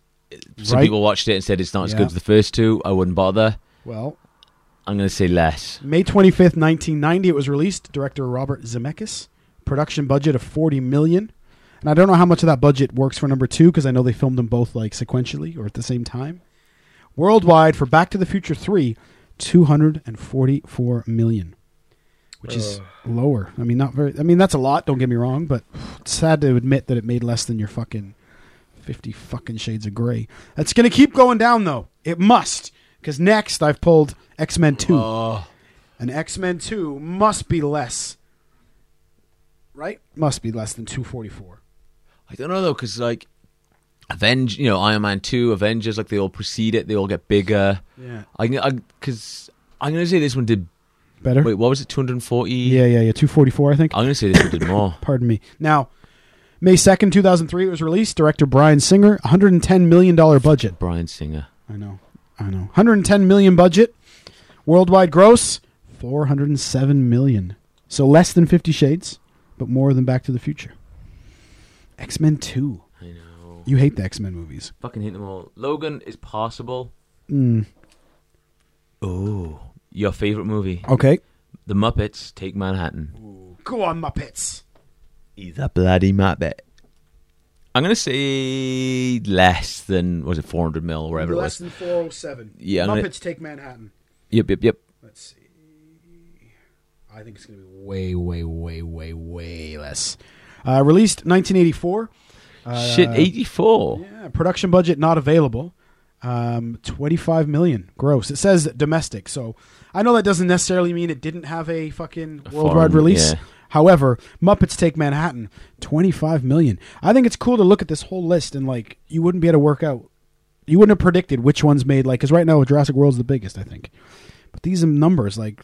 Some Right. people watched it and said it's not as Yeah. good as the first two. I wouldn't bother. Well, I'm going to say less. May twenty fifth, nineteen ninety, it was released. Director Robert Zemeckis. Production budget of forty million. And I don't know how much of that budget works for number two because I know they filmed them both like sequentially or at the same time. Worldwide for Back to the Future Three, two hundred and forty four million. Which is lower. I mean, not very. I mean, that's a lot. Don't get me wrong, but it's sad to admit that it made less than your fucking fifty fucking shades of gray. That's gonna keep going down though. It must, because next I've pulled X Men Two, and X Men Two must be less. Right? Must be less than two forty four. I don't know though, because like Avenge, you know, Iron Man two, Avengers, like they all precede it. They all get bigger. Yeah. I because I'm going to say this one did. Better. Wait, what was it? 240. Yeah, yeah, yeah. Two forty four, I think. I'm going to say this one did more. (coughs) Pardon me. Now, May second, two thousand three, it was released. Director Bryan Singer, one hundred and ten million dollar budget. Bryan Singer. I know. I know. 110 million budget. Worldwide gross 407 million. So less than 50 Shades, but more than Back to the Future. X-Men 2. I know. You hate the X-Men movies. Fucking hate them all. Logan is possible. Mm. Oh, your favorite movie? Okay. The Muppets Take Manhattan. Go on, Muppets. He's a bloody Muppet. I'm gonna say less than was it 400 mil or whatever it Less was. than 407. Yeah, I'm Muppets gonna- take Manhattan. Yep, yep, yep. Let's see. I think it's going to be way, way, way, way, way less. Uh, released 1984. Uh, Shit, 84. Yeah, production budget not available. Um, 25 million gross. It says domestic, so I know that doesn't necessarily mean it didn't have a fucking A worldwide foreign- release. yeah. However, Muppets Take Manhattan, 25 million. I think it's cool to look at this whole list and like you wouldn't be able to work out. You wouldn't have predicted which ones made like because right now Jurassic World's the biggest, I think. But these numbers like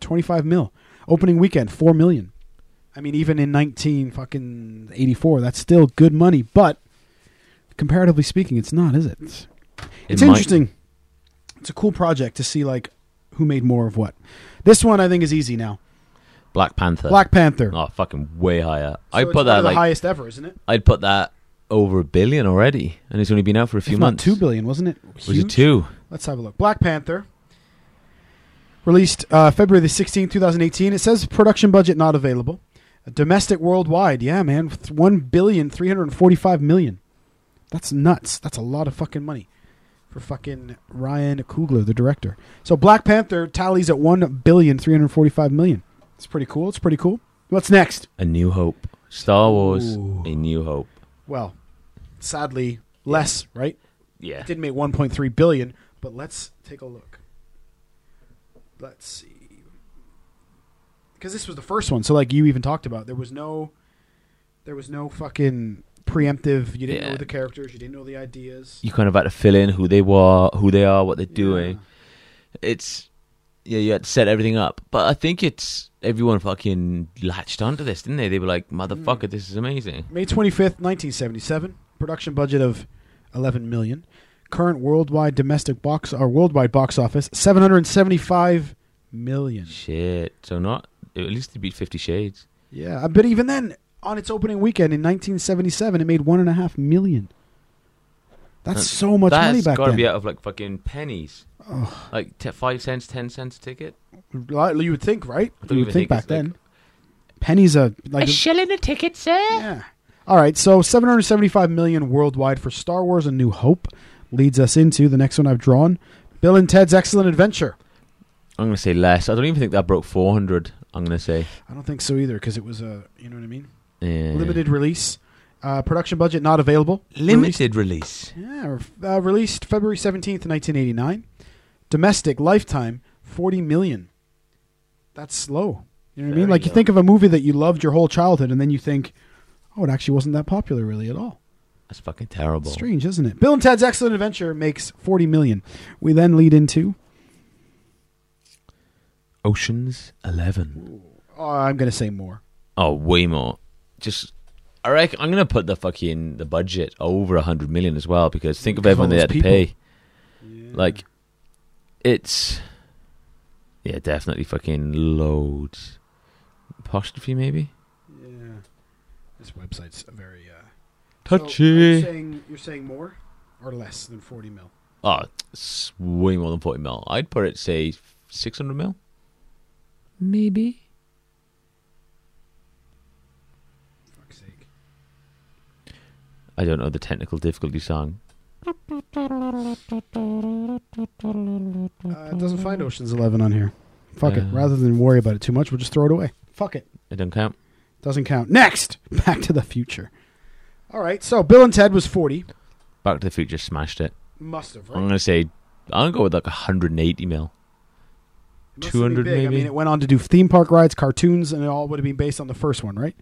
25 mil. Opening weekend, 4 million. I mean, even in 19 fucking 84, that's still good money, but comparatively speaking, it's not, is it? It's, It it's might- interesting. It's a cool project to see like who made more of what. This one I think is easy now. Black Panther. Black Panther. Oh, fucking way higher. So I'd it's put that the like highest ever, isn't it? I'd put that over a billion already, and it's only been out for a few months. two billion, wasn't it? Was it two? Let's have a look. Black Panther. Released uh, February the 16th, 2018. It says production budget not available. Domestic worldwide, yeah, man. One billion three hundred forty-five million. That's nuts. That's a lot of fucking money for fucking Ryan Coogler, the director. So Black Panther tallies at one billion three hundred forty-five million. It's pretty cool. It's pretty cool. What's next? A New Hope. Star Wars. Ooh. A New Hope. Well, sadly, less. Right? Yeah. It did make 1.3 billion, but let's take a look. Let's see. Because this was the first one, so like you even talked about, there was no, there was no fucking preemptive. You didn't Yeah. know the characters, you didn't know the ideas. You kind of had to fill in who they were, who they are, what they're doing. It's yeah, you had to set everything up. But I think it's everyone fucking latched onto this, didn't they? They were like, "Motherfucker, hmm. this is amazing." May 25th, 1977. Production budget of 11 million. Current worldwide domestic box or worldwide box office 775 million. Shit. So not at least to beat Fifty Shades. Yeah, but even then, on its opening weekend in 1977, it made one and a half million. That's That's- so much money back got to then. That's got to be out of like fucking pennies. Like t- five cents, ten cents a ticket. Like, You would think, right? I don't You would even think think back it's like- then. Pennies a like A shilling a ticket, sir. yeah. All right, so 775 million worldwide for Star Wars: A New Hope leads us into the next one I've drawn, Bill and Ted's Excellent Adventure. I'm gonna say less. I don't even think that broke 400. I'm gonna say I don't think so either because it was a you know what I mean yeah. limited release. Uh, production budget not available. Limited release. Yeah, uh, released February 17th, 1989. Domestic lifetime 40 million. That's slow. You know what I mean? Very Like you low. think of a movie that you loved your whole childhood and then you think, "Oh, it actually wasn't that popular really at all." That's fucking terrible. Strange, isn't it? Bill and Ted's Excellent Adventure makes 40 million. We then lead into Ocean's Eleven. oh, I'm going to say more. Oh, way more. Just, I reckon I'm gonna put the fucking the budget over a hundred million as well because think of everyone they had to people. pay. Like, it's yeah, definitely fucking loads. Apostrophe maybe. Yeah. This website's very uh Touchy. you're saying you're saying more or less than 40 mil? Oh, it's way more than forty mil. I'd put it say six hundred mil. Maybe. Fuck's sake. I don't know the technical difficulty song. Uh, it doesn't find Ocean's 11 on here. Fuck it. Uh. Rather than worry about it too much, we'll just throw it away. Fuck it. It doesn't count. Doesn't count. Next, (laughs) Back to the Future. All right, so Bill and Ted was 40. Back to the Future smashed it. Must have, I'm gonna say I'm gonna go with like 180 mil. It must have been 200 big. I mean, it went on to do theme park rides, cartoons, and it all would have been based on the first one, right?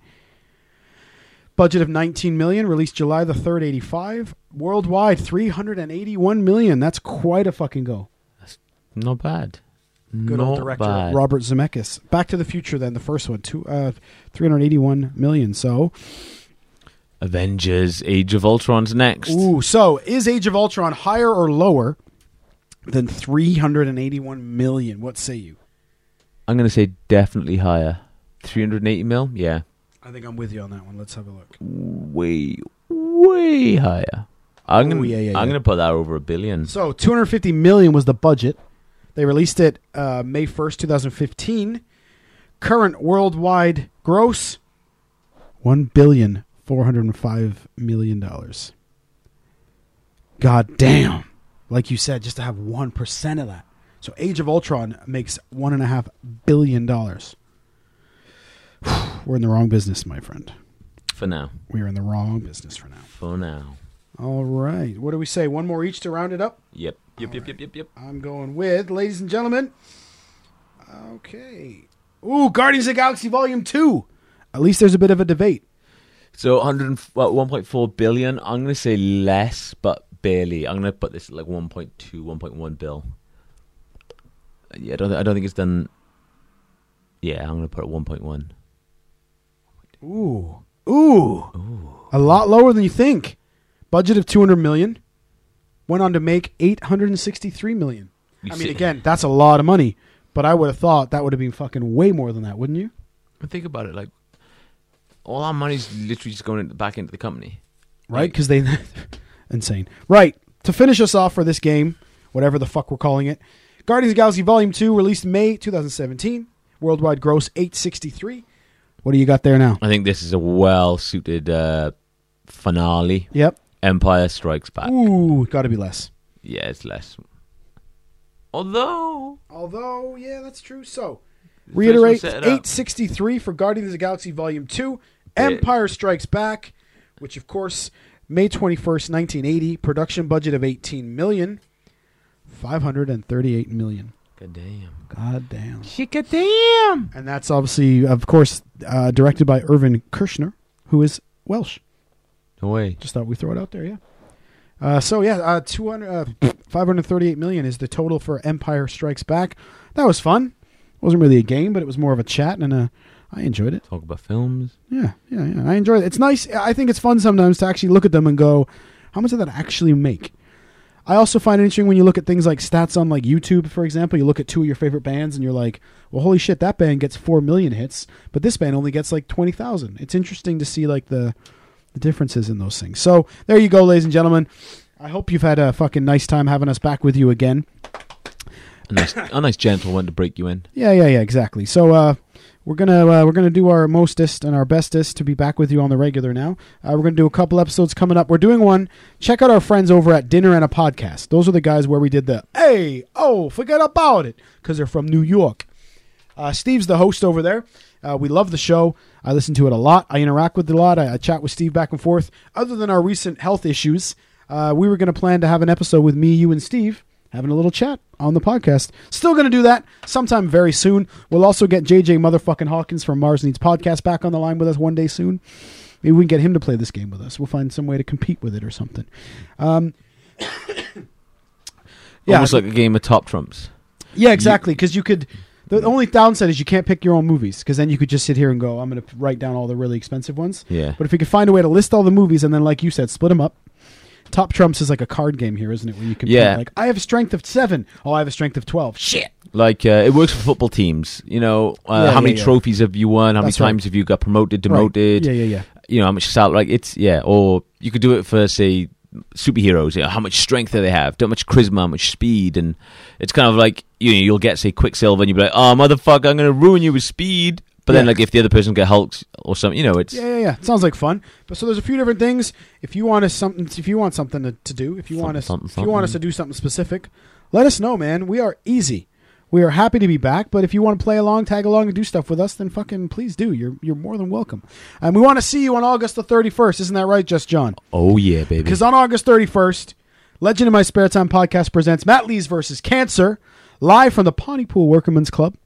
Budget of 19 million, released July the 3rd, 85. Worldwide, 381 million. That's quite a fucking go. That's not bad. Good Not old director bad. Robert Zemeckis. Back to the Future, then the first one, two, uh, 381 million. So, Avengers: Age of Ultron's next. ooh, so is Age of Ultron higher or lower than 381 million? What say you? I'm gonna say definitely higher. 380 mil. Yeah, I think I'm with you on that one. Let's have a look. way, way higher. I'm Ooh, gonna, yeah, yeah, I'm yeah. gonna put that over a billion. So 250 million was the budget. They released it uh, May 1st, 2015. Current worldwide gross 1 billion 405 million dollars. God damn. Like you said, just to have 1% of that. So Age of Ultron makes one and a half billion dollars. We're in the wrong business, my friend. For now. We're in the wrong business for now. For now. All right. What do we say? One more each to round it up? Yep. Yep. Yep. Yep. Yep. Yep. I'm going with, ladies and gentlemen. Okay. Ooh, Guardians of the Galaxy Volume 2. At least there's a bit of a debate. So 100, well, 1.4 billion. I'm gonna say less, but barely. I'm gonna put this at like 1.2, 1.1 bill. Yeah, I don't. I don't think it's done. Yeah, I'm gonna put it 1.1. Ooh. Ooh. A lot lower than you think. Budget of 200 million. Went on to make 863 million. You I mean, see- again, that's a lot of money. But I would have thought that would have been fucking way more than that, wouldn't you? But think about it. Like, all our money's literally just going back into the company. Right? Because they. (laughs) insane. Right. To finish us off for this game, whatever the fuck we're calling it, Guardians of the Galaxy Volume 2 released May 2017. Worldwide gross 863. What do you got there now? I think this is a well-suited uh, finale. Yep. Empire Strikes Back. Ooh, got to be less. Yeah, it's less. Although Although, yeah, that's true. So, reiterate it up. 863 for Guardians of the Galaxy Volume 2. Empire Strikes Back, which of course May 21st, 1980, production budget of 18 million. 538 million. God damn. God damn. Chica damn. And that's obviously of course uh, directed by Irvin Kershner, who is Welsh. No way. Just thought we'd throw it out there, yeah. Uh, so yeah, uh, 200, uh, 538 million is the total for Empire Strikes Back. That was fun. wasn't really a game, but it was more of a chat, and uh, I enjoyed it. Talk about films. Yeah, yeah, yeah. I enjoyed it. It's nice. I think it's fun sometimes to actually look at them and go, how much did that actually make? I also find it interesting when you look at things like stats on like YouTube, for example. You look at two of your favorite bands, and you're like, well, holy shit, that band gets four million hits, but this band only gets like twenty thousand. It's interesting to see like the the differences in those things. So there you go, ladies and gentlemen. I hope you've had a fucking nice time having us back with you again. A nice, a nice gentle one to break you in. Yeah, yeah, yeah, exactly. So uh, we're gonna uh, we're gonna do our mostest and our bestest to be back with you on the regular now. Uh, we're gonna do a couple episodes coming up. We're doing one. Check out our friends over at Dinner and a Podcast. Those are the guys where we did the hey oh forget about it because they're from New York. Uh, Steve's the host over there, Uh, we love the show. I listen to it a lot. I interact with it a lot. I, I chat with Steve back and forth. Other than our recent health issues, uh, we were going to plan to have an episode with me, you, and Steve having a little chat on the podcast. Still going to do that sometime very soon. We'll also get JJ motherfucking Hawkins from Mars Needs Podcast back on the line with us one day soon. Maybe we can get him to play this game with us. We'll find some way to compete with it or something. Um, (coughs) yeah, Almost like a game of top trumps. yeah, exactly. Because you could. The only downside is you can't pick your own movies because then you could just sit here and go, I'm going to write down all the really expensive ones. Yeah. But if you could find a way to list all the movies and then, like you said, split them up. Top Trumps is like a card game here, isn't it? Where you can Yeah. like, I have a strength of seven. Oh, I have a strength of 12. Shit. Like uh, it works for football teams. You know, uh, Yeah, how many yeah, trophies have you won? How That's many right. times have you got promoted, Right. demoted? Yeah, yeah, yeah. You know, how much salary? Like it's yeah. Or you could do it for say superheroes. You know, how much strength do they have? How much charisma? How much speed? And it's kind of like you know, you'll get say Quicksilver, and you'll be like, oh motherfucker, I'm gonna ruin you with speed. But then Yeah. like if the other person get Hulk or something, you know, it's Yeah, yeah, yeah. It sounds like fun. But so there's a few different things. If you want us something, if you want something to, to do, if you want us, Something, if you want us to something. do something specific, let us know, man. We are easy. We are happy to be back. But if you want to play along, tag along, and do stuff with us, then fucking please do. You're you're more than welcome. And we want to see you on August the 31st. Isn't that right, Just John? oh yeah, baby. Because on August 31st, Legend of My Spare Time podcast presents Matt Lees versus Cancer, live from the Pawnee Pontypool Workman's Club.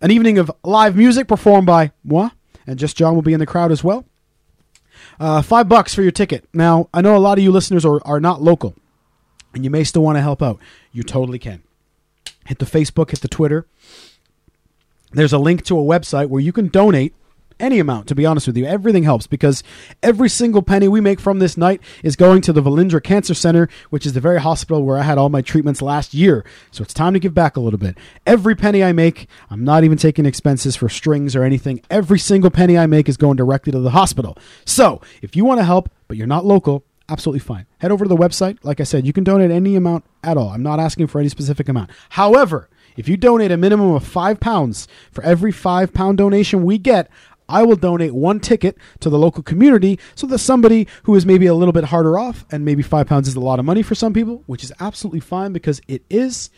An evening of live music performed by moi, and Just John will be in the crowd as well. Uh, five bucks for your ticket. Now, I know a lot of you listeners are, are not local, and you may still want to help out. You totally can. Hit the Facebook, hit the Twitter. There's a link to a website where you can donate any amount, to be honest with you. Everything helps because every single penny we make from this night is going to the Velindre Cancer Center, which is the very hospital where I had all my treatments last year. So it's time to give back a little bit. Every penny I make, I'm not even taking expenses for strings or anything. Every single penny I make is going directly to the hospital. So if you want to help, but you're not local, absolutely fine. Head over to the website. Like I said, you can donate any amount at all. I'm not asking for any specific amount. However, if you donate a minimum of five pounds for every five pound donation we get, I will donate one ticket to the local community so that somebody who is maybe a little bit harder off, and maybe five pounds is a lot of money for some people, which is absolutely fine because it is.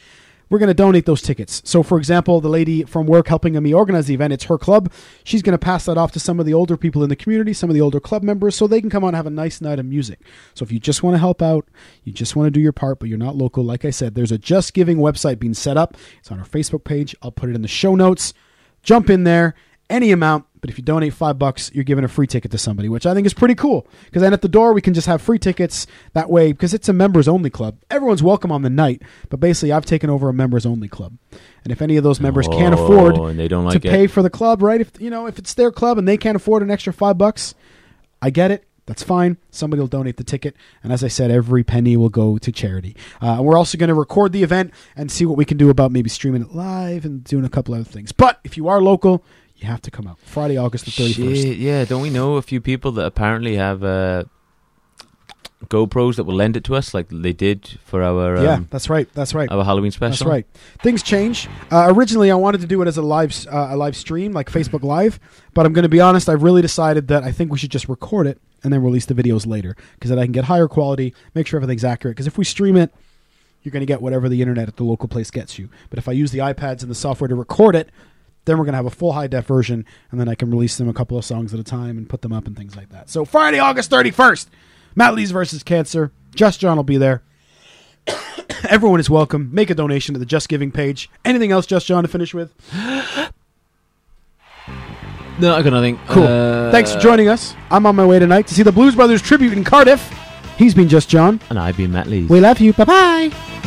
We're going to donate those tickets. So, for example, the lady from work helping me organize the event, it's her club. She's going to pass that off to some of the older people in the community, some of the older club members, so they can come out and have a nice night of music. So, if you just want to help out, you just want to do your part, but you're not local, like I said, there's a Just Giving website being set up. It's on our Facebook page. I'll put it in the show notes. Jump in there, any amount. But if you donate five bucks, you're giving a free ticket to somebody, which I think is pretty cool. Because then at the door, we can just have free tickets that way. Because it's a members only club. Everyone's welcome on the night, but basically, I've taken over a members only club. And if any of those members can't Oh, afford and they don't to it. pay for the club, right? If you know if it's their club and they can't afford an extra five bucks, I get it. That's fine. Somebody will donate the ticket, and as I said, every penny will go to charity. Uh, we're also going to record the event and see what we can do about maybe streaming it live and doing a couple other things. But if you are local, you have to come out Friday, August the thirty first. Yeah. Don't we know a few people that apparently have uh, GoPros that will lend it to us, like they did for our um, yeah, that's right. That's right. our Halloween special? That's right. Things change. Uh, originally, I wanted to do it as a live uh, a live stream, like Facebook Live. But I'm going to be honest. I've really decided that I think we should just record it and then release the videos later, because then I can get higher quality, make sure everything's accurate. Because if we stream it, you're going to get whatever the internet at the local place gets you. But if I use the iPads and the software to record it, then we're going to have a full high def version, and then I can release them a couple of songs at a time and put them up and things like that. So Friday, August 31st, Matt Lees versus Cancer. Just John will be there. (coughs) Everyone is welcome. Make a donation to the Just Giving page. Anything else, Just John, to finish with? No, I got nothing. Cool. Uh, Thanks for joining us. I'm on my way tonight to see the Blues Brothers tribute in Cardiff. He's been Just John. And I've been Matt Lees. We love you. Bye bye.